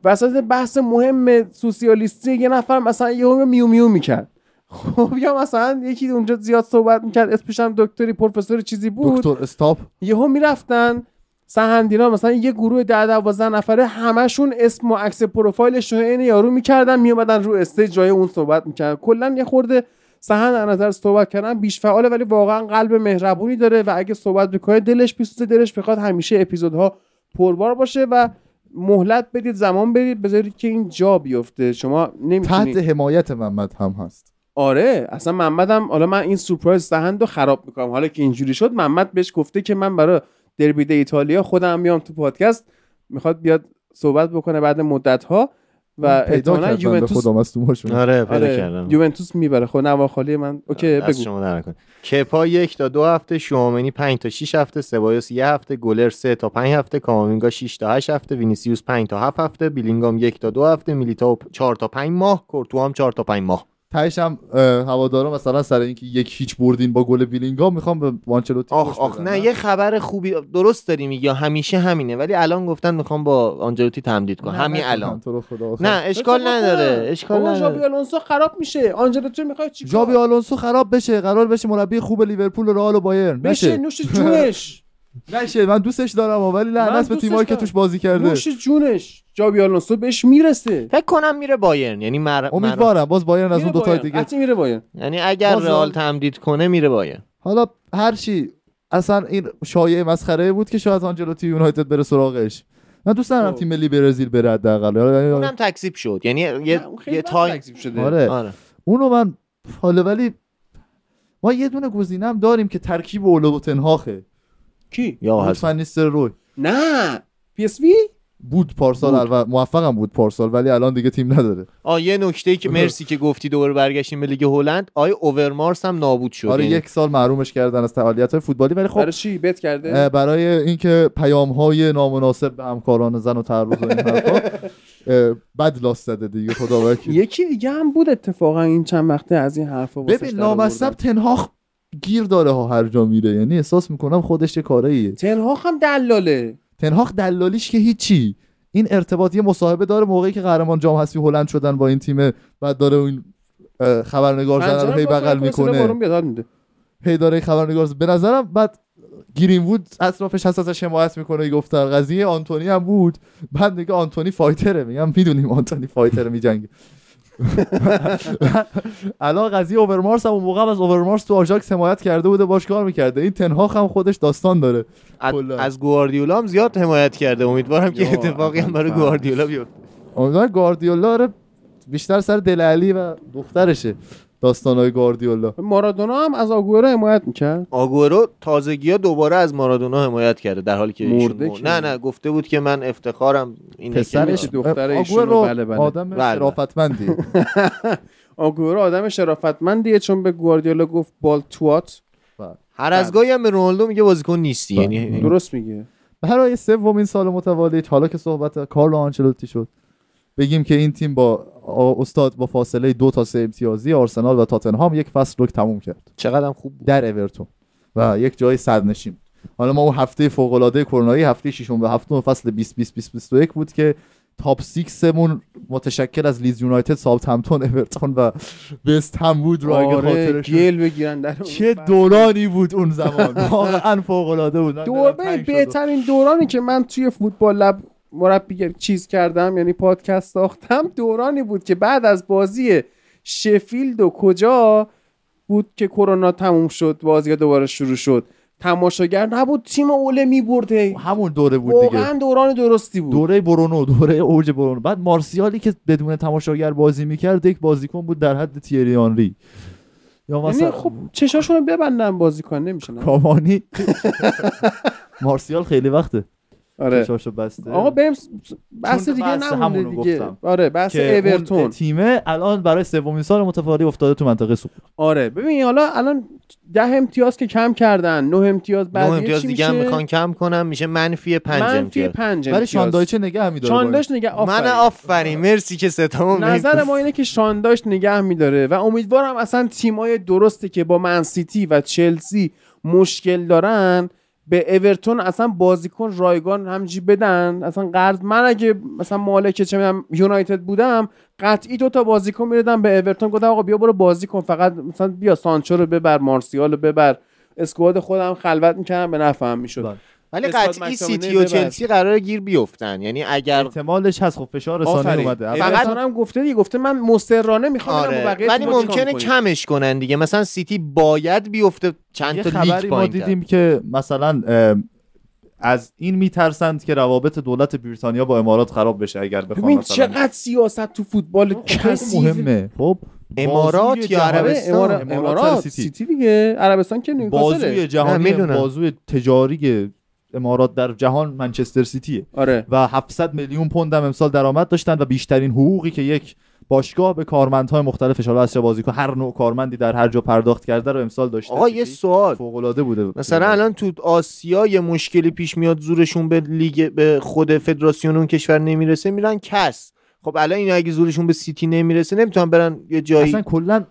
وسط بحث مهم سوسیالیستی یه نفر مثلا یهو میو میو می‌کرد. خب یا مثلا یکی اونجا زیاد صحبت می‌کرد اسمش هم دکتری پروفسور چیزی بود. دکتر استاپ. یهو می‌رفتن سهندینا مثلا یه گروه ده دوازده نفره همشون اسم و عکس پروفایلش رو عین یارو می‌کردن میومدن رو استیج جای اون صحبت می‌کردن. کلا یه خورده سهند از نظر صحبت کردن بیش فعاله ولی واقعا قلب مهربونی داره و اگه صحبت بکنه دلش بیسوزه دلش بخواد همیشه اپیزودها پربار باشه و مهلت بدید زمان بدید بذارید که این جا بیفته. شما نمی‌تونید تحت حمایت محمد هم هست. آره اصلا محمدم حالا من این surprise سهند رو خراب می‌کنم. حالا که اینجوری شد محمد بهش گفته که من برای Derby d'Italia خودم میام تو پادکست می‌خواد بیاد صحبت بکنه بعد مدت ها و پیدا یوونتوس خدا مصدوماشون آره پیدا آره کردم یوونتوس می‌بره. خب نوار خالی من. اوکی دست بگو. شما در نکنه. کپا یک تا دو هفته شوامینی 5 تا 6 هفته سبایوس یه هفته گلر 3 تا 5 هفته کاماوینگا 6 تا 8 هفته وینیسیوس 5 تا 7 هفته بیلینگام یک تا دو هفته میلیتائو 4 تا 5 ماه کورتوا هم 4 تا 5 ماه. تهش هم هوادارا مثلا سر اینکه یک هیچ بردین با گل بیلینگام می‌خوام به وانچلوتی آخ آخ نه یه خبر خوبی درست داری میگی همیشه همینه ولی الان گفتن می‌خوام با آنجلوتی تمدید کنم. همین الان. تو رو خدا آخر. نه اشکال نداره. اشکال ژابی نداره. آلونسو خراب میشه. آنجلوتی می‌خواد چیکار جابی آلونسو خراب بشه قرار بشه مربی خوب لیورپول و رئال و بایرن. بشه. نوش جونش. نشه من دوستش دارم ولی لعنت به تیمایی که دارم. توش بازی کرده. نوش جونش. جابی آلونسو بهش می‌رسه. فکر کنم میره بایرن یعنی مر... مر... امیدوارم. باز بایرن از اون دو تا. دیگه میره بایرن. یعنی اگر رئال تمدید کنه میره بایرن. حالا هر چی اصلا این شایعه مسخره بود که شاید آنجلوتی یونایتد بره سراغش. من دوست ندارم خب. تیم ملی برزیل بره حداقل. اونم تکذیب شد. یعنی یه یه تایم شده. آره. آره. اونو من حالا ولی ما یه دونه گزینم داریم که ترکیب اولو و تنهاخه. کی؟ یا حسن. لطفا نیستر روی. نه. پی اس وی بود پارسال و موفقم بود پارسال ولی الان دیگه تیم نداره. آ یه نکته ای که مرسی که گفتی دوباره برگشتیم به لیگ هلند. آی اوورمارس هم نابود شد. آره یعنی یک سال محرومش کردن از فعالیت های فوتبالی ولی خب برای چی؟ bet کرده؟ برای اینکه پیام های نامناسب به همکاران زن و تعرض و این حرفا. بد لاست زده دیگه خدا یکی دیگه هم بود اتفاقا این چند وقته از این حرفا ببین آوردن. تن هاخ گیر داره ها هر جا میره. یعنی احساس می‌کنم خودش یه کاراییه. تنهاخ هم دلاله. تنهاخ دلالیش که هیچی. این ارتباط یه مصاحبه داره موقعی که قهرمان جام حذفی هلند شدن با این تیم بعد داره این خبرنگار زنه رو هی بغل می‌کنه. هی داره خبرنگار به نظرم بعد گرین وود اطرافش هست ازش حمایت می‌کنه گفتن قضیه آنتونی هم بود. بعد میگه آنتونی فایتره. میگم می‌دونیم آنتونی فایتره میجنگه. الان قضیه اوورمارس هم اون موقع از اوورمارس تو آژاکس حمایت کرده بوده باش کار می‌کرده. این تنهاخ هم خودش داستان داره. از, گواردیولا هم زیاد حمایت کرده. امیدوارم که اتفاقی هم برای گواردیولا بیفته. امیدوارم گواردیولا رو بیشتر سر دل علی و دخترشه. داستانهای گواردیولا مارادونا هم از آگورو حمایت می‌کرد آگورو تازگی ها دوباره از مارادونا حمایت کرده در حالی که ایشون مرده مر- که. نه نه گفته بود که من افتخارم اینه که پسرش دختر ایشونو، آگورو بله، بله. آدم بله. شرافتمندی آگورو آدم شرافتمندیه چون به گواردیولا گفت بال توات هر از گاهی هم به رونالدو میگه بازیکن نیستی بله. یعنی درست میگه برای سومین سال متوالی حالا که صحبت کارلو آنچلوتی شد بگیم که این تیم با استاد با فاصله دو تا سه امتیازی آرسنال و تاتنهام یک فصل رو تموم کرد چقدر خوب بود در اورتون و یک جای صدرنشین. حالا ما اون هفته فوق العاده کرونایی هفته ششم و هفتم فصل 20 20 20 21 بود که top 6 مون متشکل از لیدز یونایتد، ساوثهمپتون، اورتون و وست هم بود رو اگه آره گل بگیرن در چه. دورانی بود اون زمان واقعا فوق العاده بود من دور دلم تنگ شد. بهترین دورانی که من توی فوتبال لب مربی چیز کردم یعنی پادکست ساختم دورانی بود که بعد از بازی شفیلد و کجا بود که کرونا تموم شد بازی دوباره شروع شد. تماشاگر نبود تیم اوله میبرده همون دوره بود دیگه. واقعا دوران درستی بود. دوره برونو دوره اوج برونو. بعد مارسیالی که بدون تماشاگر بازی می‌کرد یک بازیکن بود در حد تیری آنری یا یعنی مثلا خب چشاشونو ببندن بازیکن نمیشه؟ کامانی. مارسیال خیلی وقته. آره. چشاشو بسته. آقا بریم بحث دیگه نمونده دیگه. گفتم. آره بحث اون اورتون. تیمه الان برای سومین سال متوالی افتاده تو منطقه سقوط. آره ببین حالا الان ده امتیاز که کم کردن نه امتیاز بعد امتیاز دیگه هم می‌خوان کم کنم میشه منفی پنج منفی امتیاز. پنج ولی امتیاز. شاندایچه نگه میداره شانداش نگه من آفرین آفرین مرسی که ستامو نظر ما اینه که شانداش نگه میداره و امیدوارم اصلا تیمای درسته که با منسیتی و چلسی مشکل دارن به اورتون اصلا بازیکن رایگان همجی بدن؟ اصلا قرض من اگه مثلا مالک چه یونایتد بودم قطعی دو تا بازیکن می‌دادم به اورتون گفتم آقا بیا برو بازی کن فقط مثلا بیا سانچو رو ببر مارسیال رو ببر. squad خودم خلوت می‌کردم به نفعم می‌شد بله. ولی قطعی سیتی و. چلسی قرار گیر بیفتن یعنی اگر احتمالش هست خب فشار رسانه اومده فقط- هم گفته دیگه گفته من مسترانه می‌خوام آره بقیه ولی ممکنه. کمش کنن دیگه مثلا سیتی باید بیفته چند یه تا خبری لیگ ما دیدیم که مثلا از این میترسند که روابط دولت بریتانیا با امارات خراب بشه اگر ببین مثلا چقدر سیاست تو فوتبال خب خیلی کثیف مهمه خب امارات یا عربستان؟ امارات, امارات امارات سر سیتی. سیتی. دیگه عربستان که نیوکاسله بازوی جهانی. بازوی تجاری امارات در جهان منچستر سیتیه. آره. و 700 میلیون پوند هم امسال درآمد داشتن و بیشترین حقوقی که یک باشگاه به کارمندهای مختلفش حالا از بازیکن هر نوع کارمندی در هر جا پرداخت کرده رو امسال داشته. آقا یه. سوال. فوق‌العاده بوده. مثلا الان تو آسیا یه مشکلی پیش میاد زورشون به لیگ به خود فدراسیون اون کشور نمی‌رسه میرن CAS. خب الان اینا اگه زورشون به سیتی نمی‌رسه نمی‌تونن برن یه جایی. اصلا کلا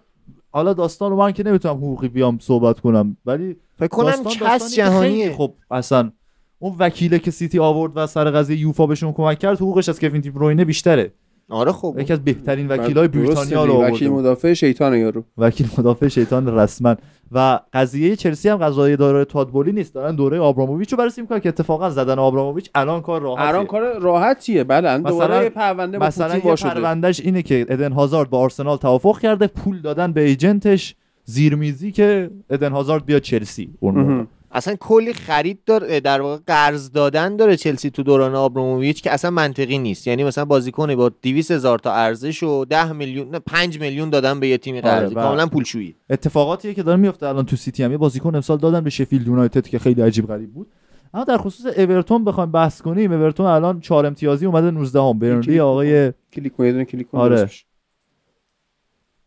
حالا داستان رو من که نمی‌تونم حقوقی بیام صحبت کنم ولی فکر کنم CAS جهانیه. خب اصلا اون وکیله که سیتی آورد و سر قضیه یوفا بهشون کمک کرد حقوقش از کوین دی بروینه بیشتره. آره خب. یکی از بهترین وکیلای بریتانیا رو وکیل آورد مدافع شیطان یارو. وکیل مدافع شیطان رسما. و قضیه چلسی هم قضایه داره تاد بولی نیست. دارن دوره آبراموویچ رو بررسی می‌کنن که اتفاقا زدن آبراموویچ الان کار راحتیه. الان کار راحتیه. بله الان مثلا- پرونده مثلا یه پروندهش اینه که ادن هازارد با آرسنال توافق کرده پول دادن به agent ش زیرمیزی که ادن هازارد بیاد چلسی اون. اصلا کلی خرید داره در واقع قرض دادن داره چلسی تو دوران آبراموویچ که اصلا منطقی نیست. یعنی مثلا بازیکنی با 200 هزار تا ارزش و 10 میلیون نه 5 میلیون دادن به یه تیمی آره، قرضی. و- کاملا پولشویی. اتفاقاتیه که داره میفته الان تو سیتی هم. یه بازیکن امسال دادن به شفیلد یونایتد که خیلی عجیب غریب بود. اما در خصوص اورتون بخوایم بحث کنیم. اورتون الان 4 امتیازی اومده 19 هم برنلی آقای کلیک کلیک کن آره.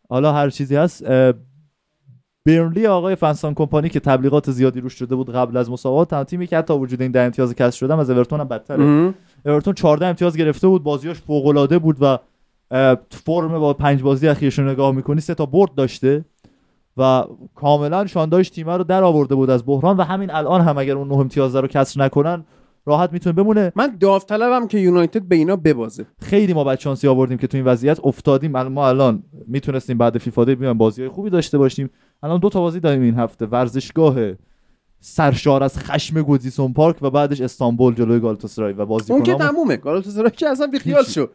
حالا هر چیزی هست برنلی آقای فنسان کمپانی که تبلیغات زیادی روش شده بود قبل از مسابقات هم تیمی که حتی وجود این ده امتیاز کسر شدن از اورتون هم بدتره. اورتون 14 امتیاز گرفته بود بازیاش فوق العاده بود و فرم با پنج بازی اخیرش رو نگاه می‌کنی سه تا برد داشته و کاملا شانداش تیمه رو در آورده بود از بحران و همین الان هم اگر اون نه امتیاز رو کسر نکنن راحت می‌تونه بمونه. من داوطلبم که یونایتد به اینا ببازه. خیلی ما بچانسی آوردیم که تو این وضعیت افتادیم ما الان می‌تونستیم بعد فیفا دی بازی خوبی داشته باشیم. الان دو تا بازی داریم این هفته. ورزشگاه سرشار از خشم گودیسون پارک و بعدش استانبول جلوی گالاتاسرای و بازی اون که تمومه. گالاتاسرای که اصلا بیخیال شو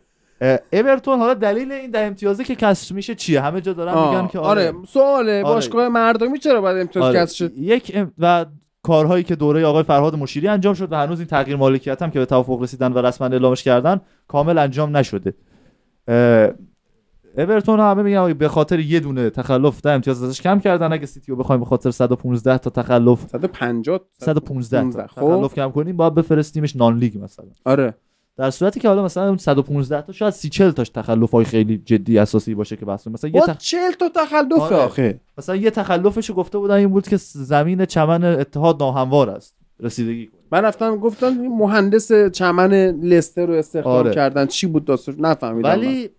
اورتون حالا دلیل این ده امتیازه که کسر میشه چیه؟ همه جا دارن میگن که آره, آره سواله. آره. باشگاه مردمی چرا باید امتیاز آره. کسر شد یک ام... و کارهایی که دوره آقای فرهاد مشیری انجام شد و هنوز این تغییر مالکیت هم که به توافق رسیدن و رسما اعلامش کردن کامل انجام نشده. اورتون همه میگن به خاطر یه دونه تخلف ده امتیاز ازش کم کردن. اگه سیتی رو بخوایم به خاطر 115 تا تخلف. 150 115 تا تخلف کم کنیم باید بفرستیمش نان لیگ مثلا. آره. در صورتی که حالا مثلا 115 تا شاید 30 40 تاش تخلف های خیلی جدی اساسی باشه که بحث مثلا یه تخ... 40 تا تخلف آره. آخه. مثلا یه تخلفش گفته بودن این بود که زمین چمن اتحاد ناهموار است. رسیدگی کنه من رفتم گفتم مهندس چمن لستر رو استخدام آره. کردن. چی بود داستان نفهمیدم ولی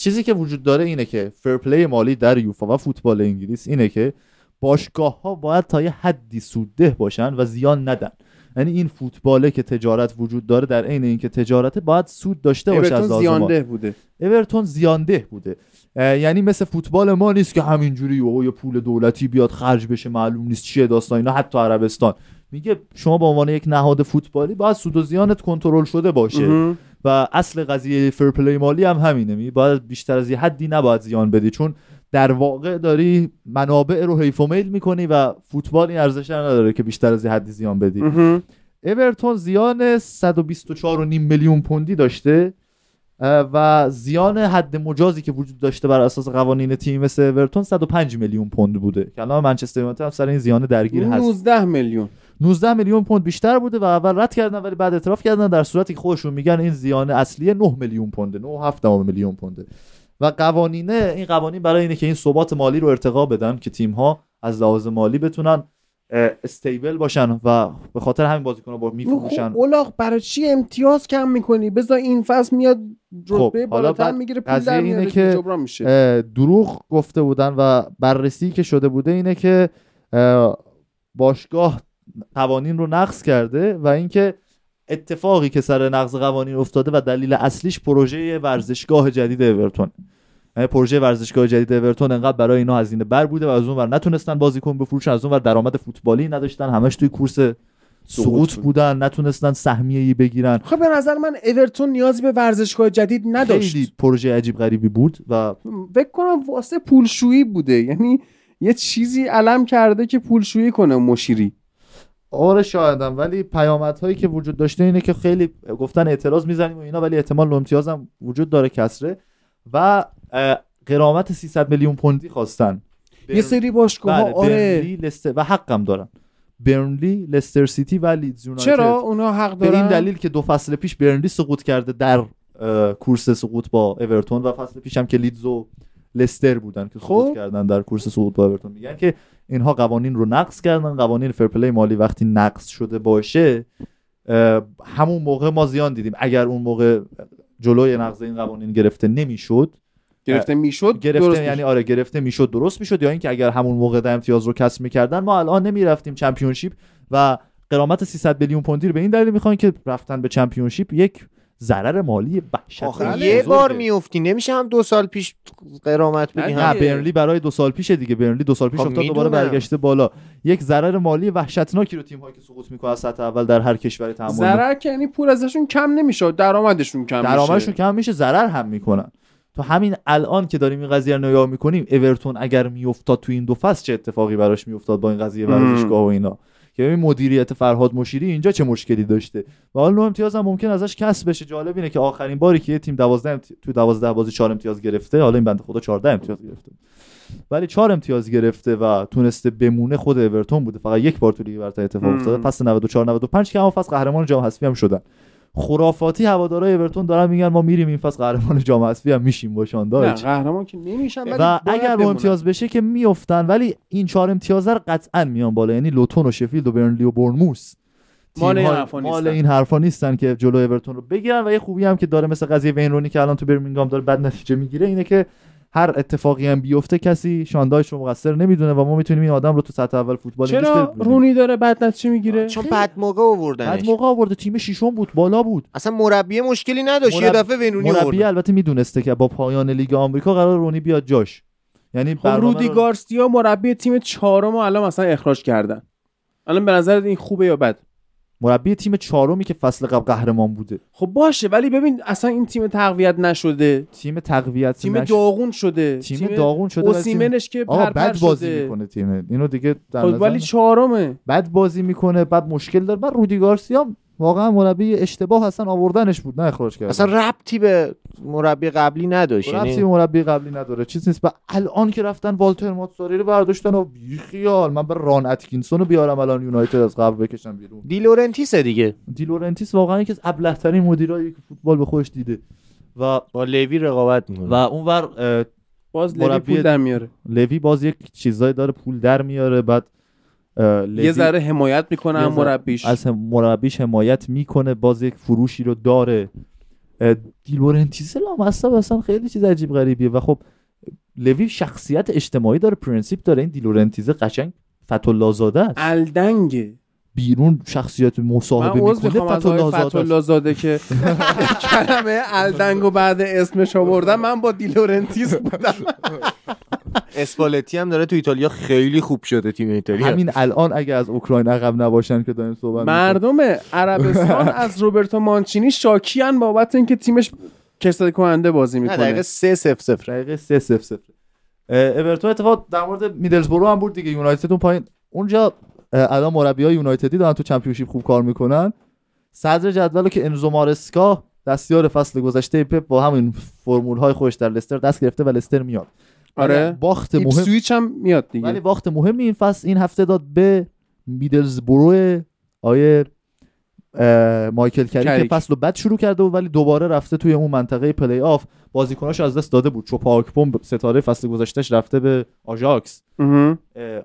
چیزی که وجود داره اینه که فرپلی مالی در یوفا و فوتبال انگلیس اینه که باشگاه ها باید تا یه حدی سودده باشن و زیان ندن. یعنی این فوتباله که تجارت وجود داره در عین اینکه تجارت باید سود داشته باشه از زیانده بوده. اورتون زیانده بوده. یعنی مثل فوتبال ما نیست که همینجوری یه پول دولتی بیاد خرج بشه معلوم نیست چیه داستان اینا حتی عربستان. میگه شما به عنوان یک نهاد فوتبالی باید سود و زیانت کنترل شده باشه. و اصل قضیه فرپلی مالی هم همینه. می باید بیشتر از یه حدی نباید زیان بدی چون در واقع داری منابع رو حیف و میل می‌کنی و فوتبال این ارزش نداره که بیشتر از یه حدی زیان بدی. اورتون زیان 124.5 میلیون پوندی داشته و زیان حد مجازی که وجود داشته بر اساس قوانین تیم مثل اورتون 105 میلیون پوند بوده. که الان منچستر یونایتد هم سر این زیان درگیر هست. 19 میلیون. 19 میلیون پوند بیشتر بوده و اول رد کردن ولی بعد اعتراف کردن. در صورتی که خودشون میگن این زیان اصلی 9 میلیون پونده 9.7 میلیون پونده. و قوانینه این قوانین برای اینه که این ثبات مالی رو ارتقا بدن که تیم ها از لحاظ مالی بتونن استیبل باشن و به خاطر همین بازیکن‌ها با میفروشن. خب اولاغ برای چی امتیاز کم می‌کنی؟ بذار این فصل میاد رتبه خب بالاتر می‌گیره پول در اینه که میشه. دروغ گفته بودن و بررسی که شده بوده اینه که باشگاه قوانین رو نقض کرده و اینکه اتفاقی که سر نقض قوانین افتاده و دلیل اصلیش پروژه ورزشگاه جدید اورتون. یعنی پروژه ورزشگاه جدید اورتون انقدر برای اینا هزینه بر بوده و از اون ور نتونستن بازیکن بفروشن از اون ور درآمد فوتبالی نداشتن همش توی کورس سقوط بودن نتونستن سهمیه ای بگیرن. خب به نظر من اورتون نیازی به ورزشگاه جدید نداشت. خیلی پروژه عجیب غریبی بود و فکر کنم واسه پولشویی بوده. یعنی یه چیزی علم کرده که پولشویی کنه مشیری. آره شایدم ولی پیامدهایی که وجود داشته اینه که خیلی گفتن اعتراض می‌زنیم و اینا ولی احتمال امتیاز هم وجود داره کسره. و قرامت 300 میلیون پوندی خواستن. یه سری باشگاه بله، آره. لستر و حقم دارن. برنلی لستر سیتی و لیدز یونایتد. چرا؟ اونا حق دارن به این دلیل که دو فصل پیش برنلی سقوط کرده در کورس سقوط با اورتون و فصل پیش هم که لیدز و لستر بودن که سقوط خب. کردن در کورس سقوط با اورتون. میگن که اینها قوانین رو نقض کردن قوانین fair play مالی وقتی نقض شده باشه همون موقع ما زیان دیدیم. اگر اون موقع جلوی نقض این قوانین گرفته نمی‌شد گرفته می‌شد گرفته یعنی آره گرفته می‌شد درست می‌شد. یا اینکه اگر همون موقع ده امتیاز رو کسب می‌کردن ما الان نمی‌رفتیم چمپیونشیپ و قرامت 300 میلیون پوندی رو به این دلیل می‌خوان که رفتن به چمپیونشیپ. یک ضرر مالی آخه یه بار میفتی نمیشه هم دو سال پیش قرامت بدی نه. برنلی برای دو سال پیش دیگه. برنلی دو سال پیش خب افتاد دوباره برگشته بالا. یک ضرر مالی وحشتناکی رو تیم هایی که سقوط می‌کنه از سطح اول در هر کشوری تحمل ضرر که یعنی پول ازشون کم نمیشه درآمدشون کم میشه. درآمدشون کم میشه ضرر هم می‌کنن. تو همین الان که داریم این قضیه رو نگاه می‌کنیم اورتون اگر میافتاد تو این دو فصل چه اتفاقی براش میافتاد با این قضیه ورزشگاه و اینا؟ که ببین مدیریت فرهاد مشیری اینجا چه مشکلی داشته. و حالا امتیاز هم ممکن ازش کسب بشه. جالب اینه که آخرین باری که یه تیم 12 امتی... تو 12 بازی 4 امتیاز گرفته حالا این بنده خدا 14 امتیاز گرفته. ولی 4 امتیاز گرفته و تونسته بمونه خود اورتون بوده. فقط یک بار تو لیگ برتر اتفاق افتاده. فصل 94 95 که هم فصل قهرمان جام حذفی هم شدن. خرافاتی هوادارهای اورتون دارن میگن ما میریم این فصل قهرمان جام حذفی هم میشیم با شاندار قهرمان که نمیشن و اگر با امتیاز بشه که میافتن ولی این چهار امتیاز رو قطعا میان بالا. یعنی لوتون و شفیلد و برنلی و برنموس مال این حرفا مال این حرفا نیستن که جلو اورتون رو بگیرن. و یه خوبی هم که داره مثل قضیه وین رونی که الان تو برمینگام داره بد نتیجه می‌گیره اینه که هر اتفاقی هم بیفته کسی شاندایش رو مقصر نمی‌دونه و ما می‌تونیم این آدم رو تو سطح اول فوتبال چرا. رونی داره بعد نتیجه می‌گیره؟ چون بعد موقع آوردنش. بعد موقع آورده تیم ششم بود بالا بود. اصلا مربی مشکلی نداشت یه مرب- دفعه وینونی مربی آورد. البته می‌دونسته که با پایان لیگ آمریکا قرار رونی بیاد جاش. یعنی خب رودی رو- گارسیا مربی تیم چهارم رو الان مثلا اخراج کردن. الان به نظر این خوبه یا بد مربی تیم چهارمی که فصل قبل قهرمان بوده. خب باشه ولی ببین اصلا این تیم تقویت نشده. تیم تقویت تیم نش- داغون شده. تیم داغون شده ولی تیم- اوسیمنش که پرپر بد بازی شده. می‌کنه تیم. اینو دیگه در خب نظر ولی. چهارمه. بد بازی می‌کنه بعد مشکل داره. بعد رودی گارسیا واقعا مربی اشتباه هستن آوردنش بود. نه اخراج کردن. اصلا ربطی به مربی قبلی نداشت ربطی به یعنی مربی قبلی نداره. چیز نیست. و الان که رفتن والتر ماتساری رو برداشتن و بیخیال من بر ران اتکینسون رو بیارم الان یونایتد از قبل بکشم بیرون. دی لورنتیسه دیگه. دیلورنتیس واقعا یکی از ابلهترین مدیرایی که فوتبال به خودش دیده. و با لوی رقابت می‌کنه. و اونور اه، باز لوی پول در میاره. لوی باز یک چیزایی داره پول در میاره. بعد یه ذره حمایت می‌کنه ذره مربیش. از مربیش حمایت می‌کنه باز یک فروشی رو داره. اه، دیلورنتیس لامصب اصلا خیلی چیز عجیب غریبیه. و خب لوی شخصیت اجتماعی داره پرنسیپ داره. این دیلورنتیسه قشنگ فتولا زاده است. الدنگه. بیرون شخصیت مصاحبه می‌کنه می‌خوام از فتولا آقای زاده است. فتولا زاده که کلمه الدنگو بعد اسمش آوردم من با دیلورنتیس بودم. اسپالتی هم داره تو ایتالیا خیلی خوب شده تیم ایتالیا. همین الان اگه از اوکراین عقب نباشن که داریم صحبت می‌کنیم. مردم عربستان از روبرتو مانچینی شاکیان بابت اینکه تیمش کسل کننده بازی نه می‌کنه. دقیقه 3 0 0 دقیقه 3 0 0 اورتون اتفاق در مورد میدلزبرو هم بود دیگه یونایتد اون پایین. اونجا الان مربی های یونایتدی دارن تو Championship خوب کار می‌کنن. صدر جدول که انزو مارسکا دستیار فصل گذشته پپ با همین فرمول های خودش در لستر دست گرفته و لستر میاد. آره. باخت مهم ایپسویچ هم میاد دیگه. ولی باخت مهمی این فصل این هفته داد به میدلزبرو آقای مایکل کریک که. فصل بد شروع کرده بود ولی دوباره رفته توی اون منطقه پلی آف بازیکناش از دست داده بود. چوپا آکپوم ستاره فصل گذشتهش رفته به آژاکس.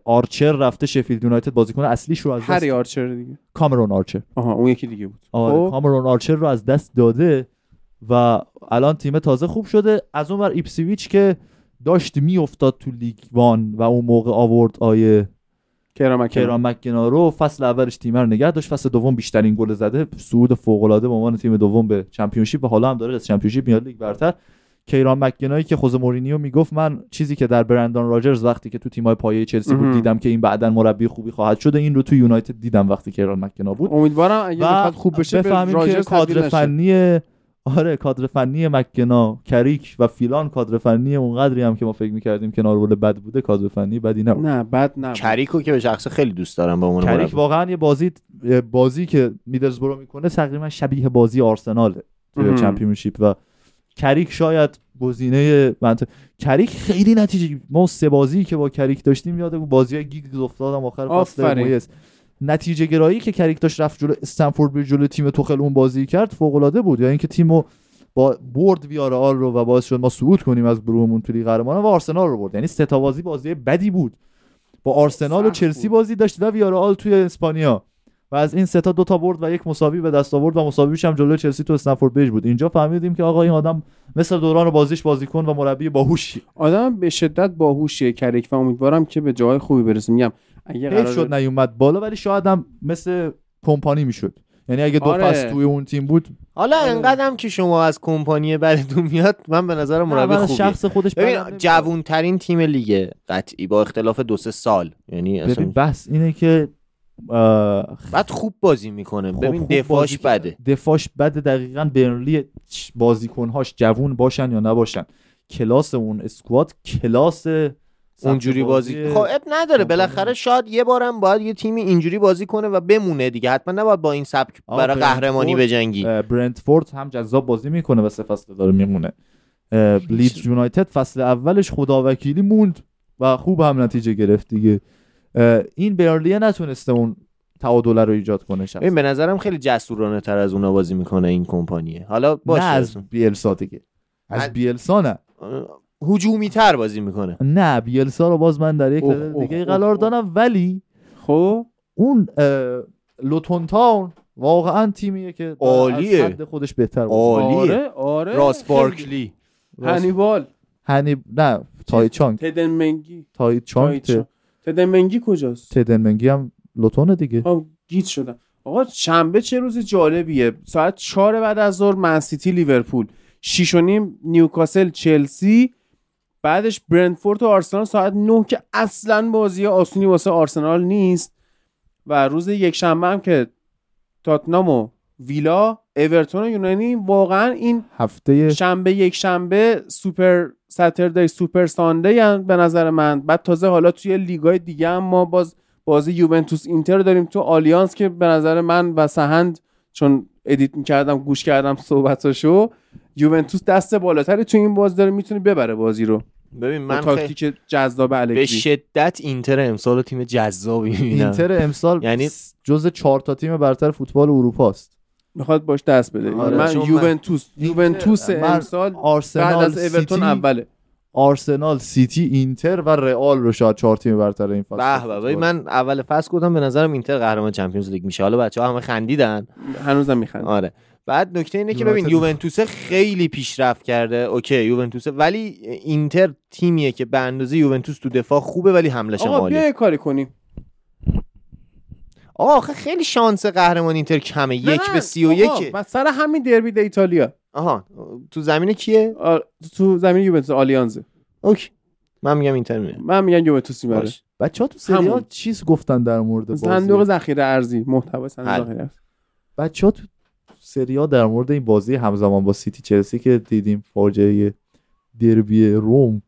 آرچر رفته شفیلد یونایتد. بازیکن اصلیش رو از دست هری آرچر دیگه. کامرون آرچر. آها اون یکی دیگه بود. آره خب. کامرون آرچر رو از دست داده و الان تیم تازه خوب شده. از اون ور ایپسیویچ که داشت میافتاد تو League One و اون موقع آورد آقای کیران کیران مکگنارو فصل اولش تیم رو نگه داشت. فصل دوم بیشترین گل زده. صعود فوق العاده به عنوان تیم دوم به Championship. و حالا هم داره از Championship میاد لیگ برتر. کیران مکگنایی که خوزه مورینیو می‌گفت من چیزی که در برندان راجرز وقتی که تو تیمای پایه چلسی بود. دیدم که این بعدا مربی خوبی خواهد شده این رو تو یونایتد دیدم وقتی کیران مکگنا بود. امیدوارم اگه و خوب بشه به که راجرز تبدیل کادر. فنی آره کادر فنی مکگنا کریک و فیلان کادر فنی اونقدری هم که ما فکر می‌کردیم کنار اوله بد بوده کادر فنی بدی نبود. نه بد نه کریکو که به شخص خیلی دوست دارم به عنوان کریک واقعا یه بازی بازی که میدلزبرو می‌کنه تقریبا شبیه بازی آرسناله توی. Championship و کریک شاید گزینه منطق کریک خیلی نتیجه ما سه بازی که با کریک داشتیم یاد بازی های گیگز افتادم آخر فصل نتیجه گرایی که کریک داشت رفت جلو استمفورد بریج جلو تیم توخل اون بازی کرد فوق العاده بود. یا اینکه تیمو با برد ویارال رو و باعث شد ما صعود کنیم از گروهمون تو لیگ قهرمانان و آرسنال رو برد. یعنی سه تا بازی بازی بدی بود. با آرسنال و چلسی. بازی داشت و ویارال توی اسپانیا. و از این سه تا دو تا برد و یک مساوی به دست آورد و مساویش هم جلوی چلسی تو استنفورد بریج بود. اینجا فهمیدیم که آقا این آدم مثل دوران بازیش بازیکن و مربی باهوشی آدم به شدت باهوشیه کریک و امیدوارم که به جای خوبی برسه. میگم اگه قرار شد نیومد بالا ولی شاید هم مثل کمپانی می‌شد یعنی اگه دو آره. فصل توی اون تیم بود حالا آره. انقدرم که شما از کمپانی بدتون میاد من به نظر مربی اول خوبیه شخص خودش ببین. جوون ترین تیم لیگ قطعی با اختلاف دو سه سال یعنی ببین اصلا بحث اینه که اه، بعد خوب بازی می‌کنه خب ببین خوب دفاعش. بده دفاعش بده دقیقا برنلی بازیکنهاش جوون باشن یا نباشن کلاس اون اسکواد کلاس اونجوری بازی. خب اب نداره. بالاخره شاید یه بارم باید یه تیمی اینجوری بازی کنه و بمونه دیگه. حتما نباید با این سبک برای برنتفورد- قهرمانی بجنگی. برنتفورد هم جذاب بازی می‌کنه و سه فصل داره میمونه. لیدز یونایتد فصل اولش خداوکیلی موند و خوب هم نتیجه گرفت دیگه. این برلیه نتونسته اون تعادل رو ایجاد کنه شخص. ببین به نظرم خیلی جسورانه تر از اونا بازی می‌کنه این کمپانیه. حالا باشه. نه از. بیلسا دیگه. از از- بیلسا نه. هجومی تر بازی می‌کنه. نه بیلسا رو باز من در یک اوه، دیگه اوه، قرار. دارم ولی خب؟ اون لوتون تاون واقعا تیمیه که عالیه. از حد خودش بهتر بازی عالیه. آره آره راس. بارکلی. راس- هنیبال. هنی نه تای چانگ تدنمنگی. تای چانگ ت- تدنمنگی کجاست؟ تدنمنگی هم لوتونه دیگه. آه گیت شدم. آقا شنبه چه روز جالبیه. ساعت چهار بعد از ظهر منسیتی لیورپول. شیش و نیم نیوکاسل چلسی. بعدش برنتفورد و آرسنال ساعت 9 که اصلا بازی آسونی واسه آرسنال نیست. و روز یک شنبه هم که تاتنام و ویلا اورتون و یونایتد واقعا این هفته شنبه یک شنبه Super Saturday Super Sunday به نظر من. بعد تازه حالا توی لیگای دیگه هم ما باز بازی یوونتوس اینتر داریم. تو آلیانز که به نظر من و سهند چون edit می‌کردم گوش کردم صحبتاشو یوونتوس دست بالاتری تو این بازی داره می‌تونه ببره بازی رو. ببین من تاکتیک جذاب به الگری شدت اینتر امسال تیم جذابی می‌بینم. اینتر امسال یعنی- یعنی جز چهار تا تیم برتر فوتبال اروپا است می‌خواد باش دست بده. آره، من یوونتوس یوونتوس من امسال بعد آرسنال از اورتون سیتی اوله. آرسنال سیتی اینتر و رئال رو شاید چهار تیم برتر این فصل به به من اول فصل گفتم به نظرم اینتر قهرمان Champions League میشه. حالا بچه ها همه خندیدن. هنوزم میخند آره. بعد نکته اینه که ببین یوونتوس خیلی پیشرفت کرده. OK یوونتوس ولی اینتر تیمیه که به اندازه یوونتوس تو دفاع خوبه ولی حملش هم آقا بیا یه کاری کنیم. آقا آخه خیلی شانس قهرمان اینتر کمه. یک به سی و آقا، یک. سر همین derby d'Italia. آها تو زمین کیه؟ آ، تو زمین یوونتوس آلیانز OK. من میگم اینتر میره. من میگم یوونتوس می‌بره. بچه ها تو سری آ همون. چیز گفتن در مورد بازی؟ صندوق ذخیره ارزی محتوا صندوق. ذخیره ارزی. بچه ها تو سری آ در مورد این بازی همزمان با سیتی چلسی که دیدیم فاجعه دربی روم.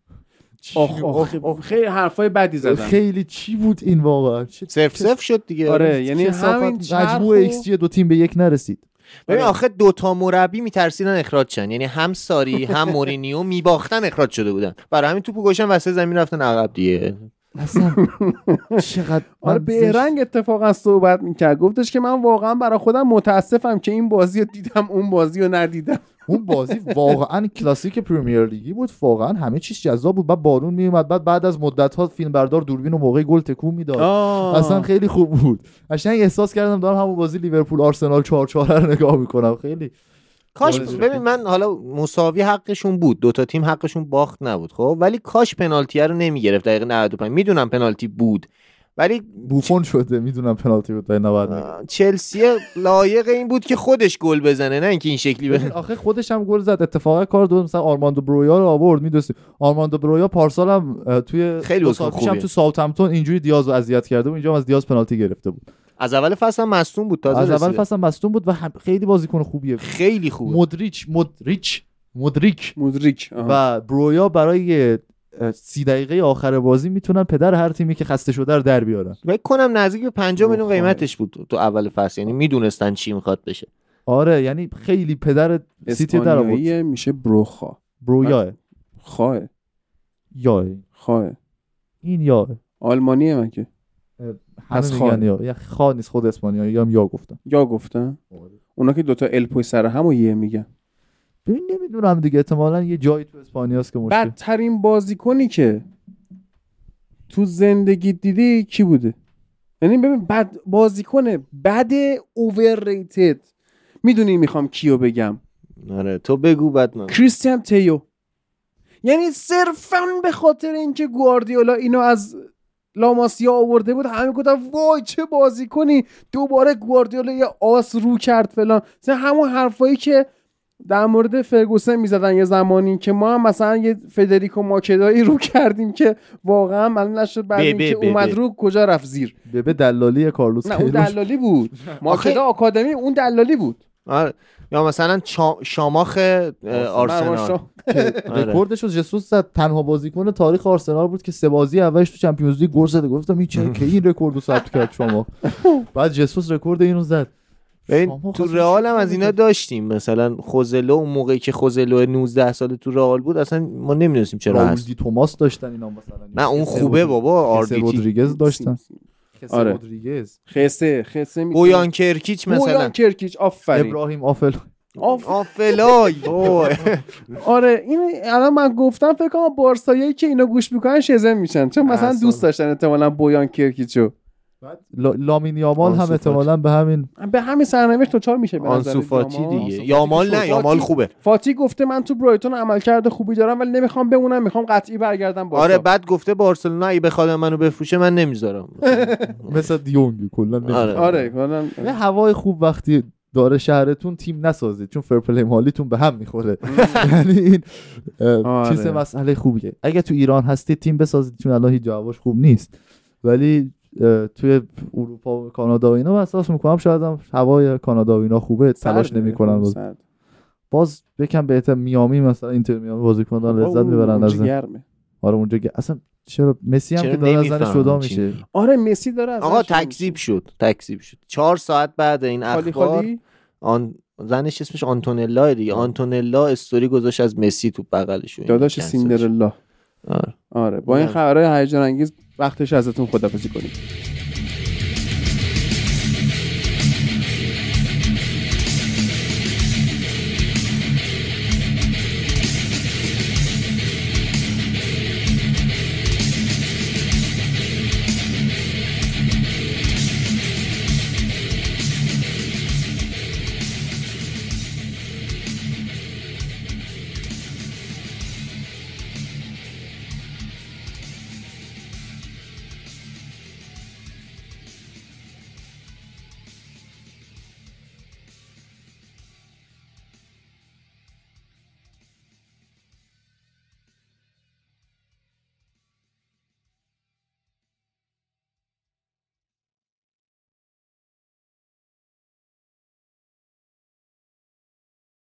آخ آخ آخ، خیلی حرفای بدی زدن. خیلی چی بود این واقعا؟ صفر صفر شد دیگه. آره یعنی. همین مجموع و- ایکس جی دو تیم به یک نرسید. ببین آره. آخه دوتا مربی میترسیدن اخراج شن. یعنی هم ساری هم مورینیو میباختن اخراج شده بودن. برای همین توپو گذاشتن وسط زمین رفتن عقب دیگه. اصلا چقدر آره بهرنگ اتفاقا صحبت می‌کرد. گفتش که من واقعا برای خودم متاسفم که این بازی رو دیدم اون بازی رو ندیدم. اون بازی واقعا کلاسیک پرمیر لیگی بود. واقعا همه چیز جذاب بود. بعد بارون میومد بعد بعد از مدت ها فیلم بردار دوربین و موقع گل تکون می‌داد. اصلا خیلی خوب بود. قشنگ احساس کردم دارم همون بازی لیورپول آرسنال 4 4 رو نگاه می‌کنم. خیلی کاش. ببین من حالا مساوی حقشون بود. دوتا تیم حقشون باخت نبود خب؟ ولی کاش پنالتی رو نمی‌گرفت دقیقه 95 می‌دونم پنالتی بود ولی بوفون شده. می‌دونم پنالتی بود 90 دقیقه. آه، چلسی لایق این بود که خودش گل بزنه نه اینکه این شکلی بزنه. آخه خودش هم گل زد. اتفاقا کار دو مثلا آرماندو برویا رو آورد می‌دونستی؟ آرماندو برویا پارسال هم توی خیلی هم. تو ساوثهمپتون اینجوری دیاز رو اذیت کرده بود. اینجا هم از دیاز پنالتی گرفته بود. از اول فصل هم مصدوم بود تازه از اول. فصل هم مصدوم بود و هم خیلی بازیکن خوبیه. خیلی خوب مودریچ مودریچ مودریک. مودریک. و برویا برای سی دقیقه آخر بازی می‌تونن پدر هر تیمی که خسته شده رو در بیارن. فکر کنم نزدیک به 50 میلیون قیمتش بود تو اول فصل. یعنی می‌دونستن چی می‌خواد بشه. آره یعنی خیلی پدر سیتی در آورد. میشه بروخا. برویا خواه یا خواه این یا آلمانیه من که پس میگن خواه. یا یا خا نیست خود اسپانیایی یا هم یا گفتم یا گفتم اونا که دوتا ال پشت سر هم و یه میگن. ببین نمی‌دونم دیگه. احتمالا یه جایی تو اسپانیاست که مشکل. بدترین بازیکنی که تو زندگی دیدی کی بوده؟ یعنی ببین بد بازیکن بد اوورریتد می‌دونی می‌خوام کیو بگم؟ آره تو بگو بعد من. کریستیان تیو. یعنی صرفا به خاطر اینکه گواردیولا اینو از لاماسیا آورده بود همه گفتن وای چه بازیکنی؟ دوباره گواردیولا یه آس رو کرد فلان. مثلا همون حرفایی که در مورد فرگوسن می‌زدن یه زمانی که ما هم مثلا یه فدریکو ماکدایی رو کردیم که واقعا معلوم نشد بعد اینکه به- اومد. رو کجا رفت زیر. به دلالی کارلوس نه اون. دلالی بود. ماکدا آکادمی اون دلالی بود. آره. یا مثلا چا- شاماخ آرسنال. آره. رکوردش رو جسوس زد. تنها بازیکن تاریخ آرسنال بود که سه بازی اولش تو Champions League گل زده. گفتم این چه که این رکورد رو ثبت کرد شما؟ بعد جسوس رکورد اینو زد. تو رئال هم از؟ اینا داشتیم. مثلا خوزلو اون موقعی که خوزلو 19 ساله تو رئال بود اصلا ما نمی‌دونستیم چرا هست. دی توماس داشتن اینا مثلا. نه اون خوبه بابا آردیتی رودریگز داشتن. کسه آره. رودریگز خسه خسه می‌تونه. بویان کرکیچ مثلا بویان کرکیچ آفرین ابراهیم آفل آف... آفلای وای. آره این الان من گفتم فکر کنم بارسایی که اینو گوش می‌کنن شزم میشن چون مثلا. دوست داشتن احتمالا بویان کرکیچو لامین یامال هم احتمالا به همین به همین سرنوشت توچار میشه به نظر آنسو فاتی. دیگه. یامال نه یامال خوبه. فاتی گفته من تو برایتون عملکرد خوبی دارم ولی نمی‌خوام بمونم می‌خوام قطعی برگردم بارسا. آره بعد گفته بارسلونا اگه بخواد منو بفروشه من نمی‌ذارم. مثل دیونگ کلا. آره. آره کلا. یه هوای خوب وقتی داره شهرتون تیم نسازید چون فرپلی مالیتون به هم می‌خوره. یعنی این اه، آره. چیز مسئله خوبیه. اگه تو ایران هستید تیم بسازید چون الان هیچ جوابش خوب نیست. ولی توی اروپا و کانادا و اینا احساس می‌کنم شاید هم هوای کانادا و اینا خوبه تلاش نمی‌کنن خب، سرد. باز یکم بهتر میامی مثلا اینتر میامی بازیکن دارن لذت می‌برن از گرمه. آره اونجا گ- اصلا چرا مسی هم چرا که داره از جدا چی میشه؟ آره مسی داره ازش آقا. تکذیب شد تکذیب شد چهار ساعت بعد این خالی اخبار خالی آن زنش اسمش آنتونلا دیگه آنتونلا استوری گذاشت از مسی تو بغلش داداش. سیندرلا آره. آره با این نه. خبرهای هیجان انگیز وقتش ازتون خدافظی کنیم.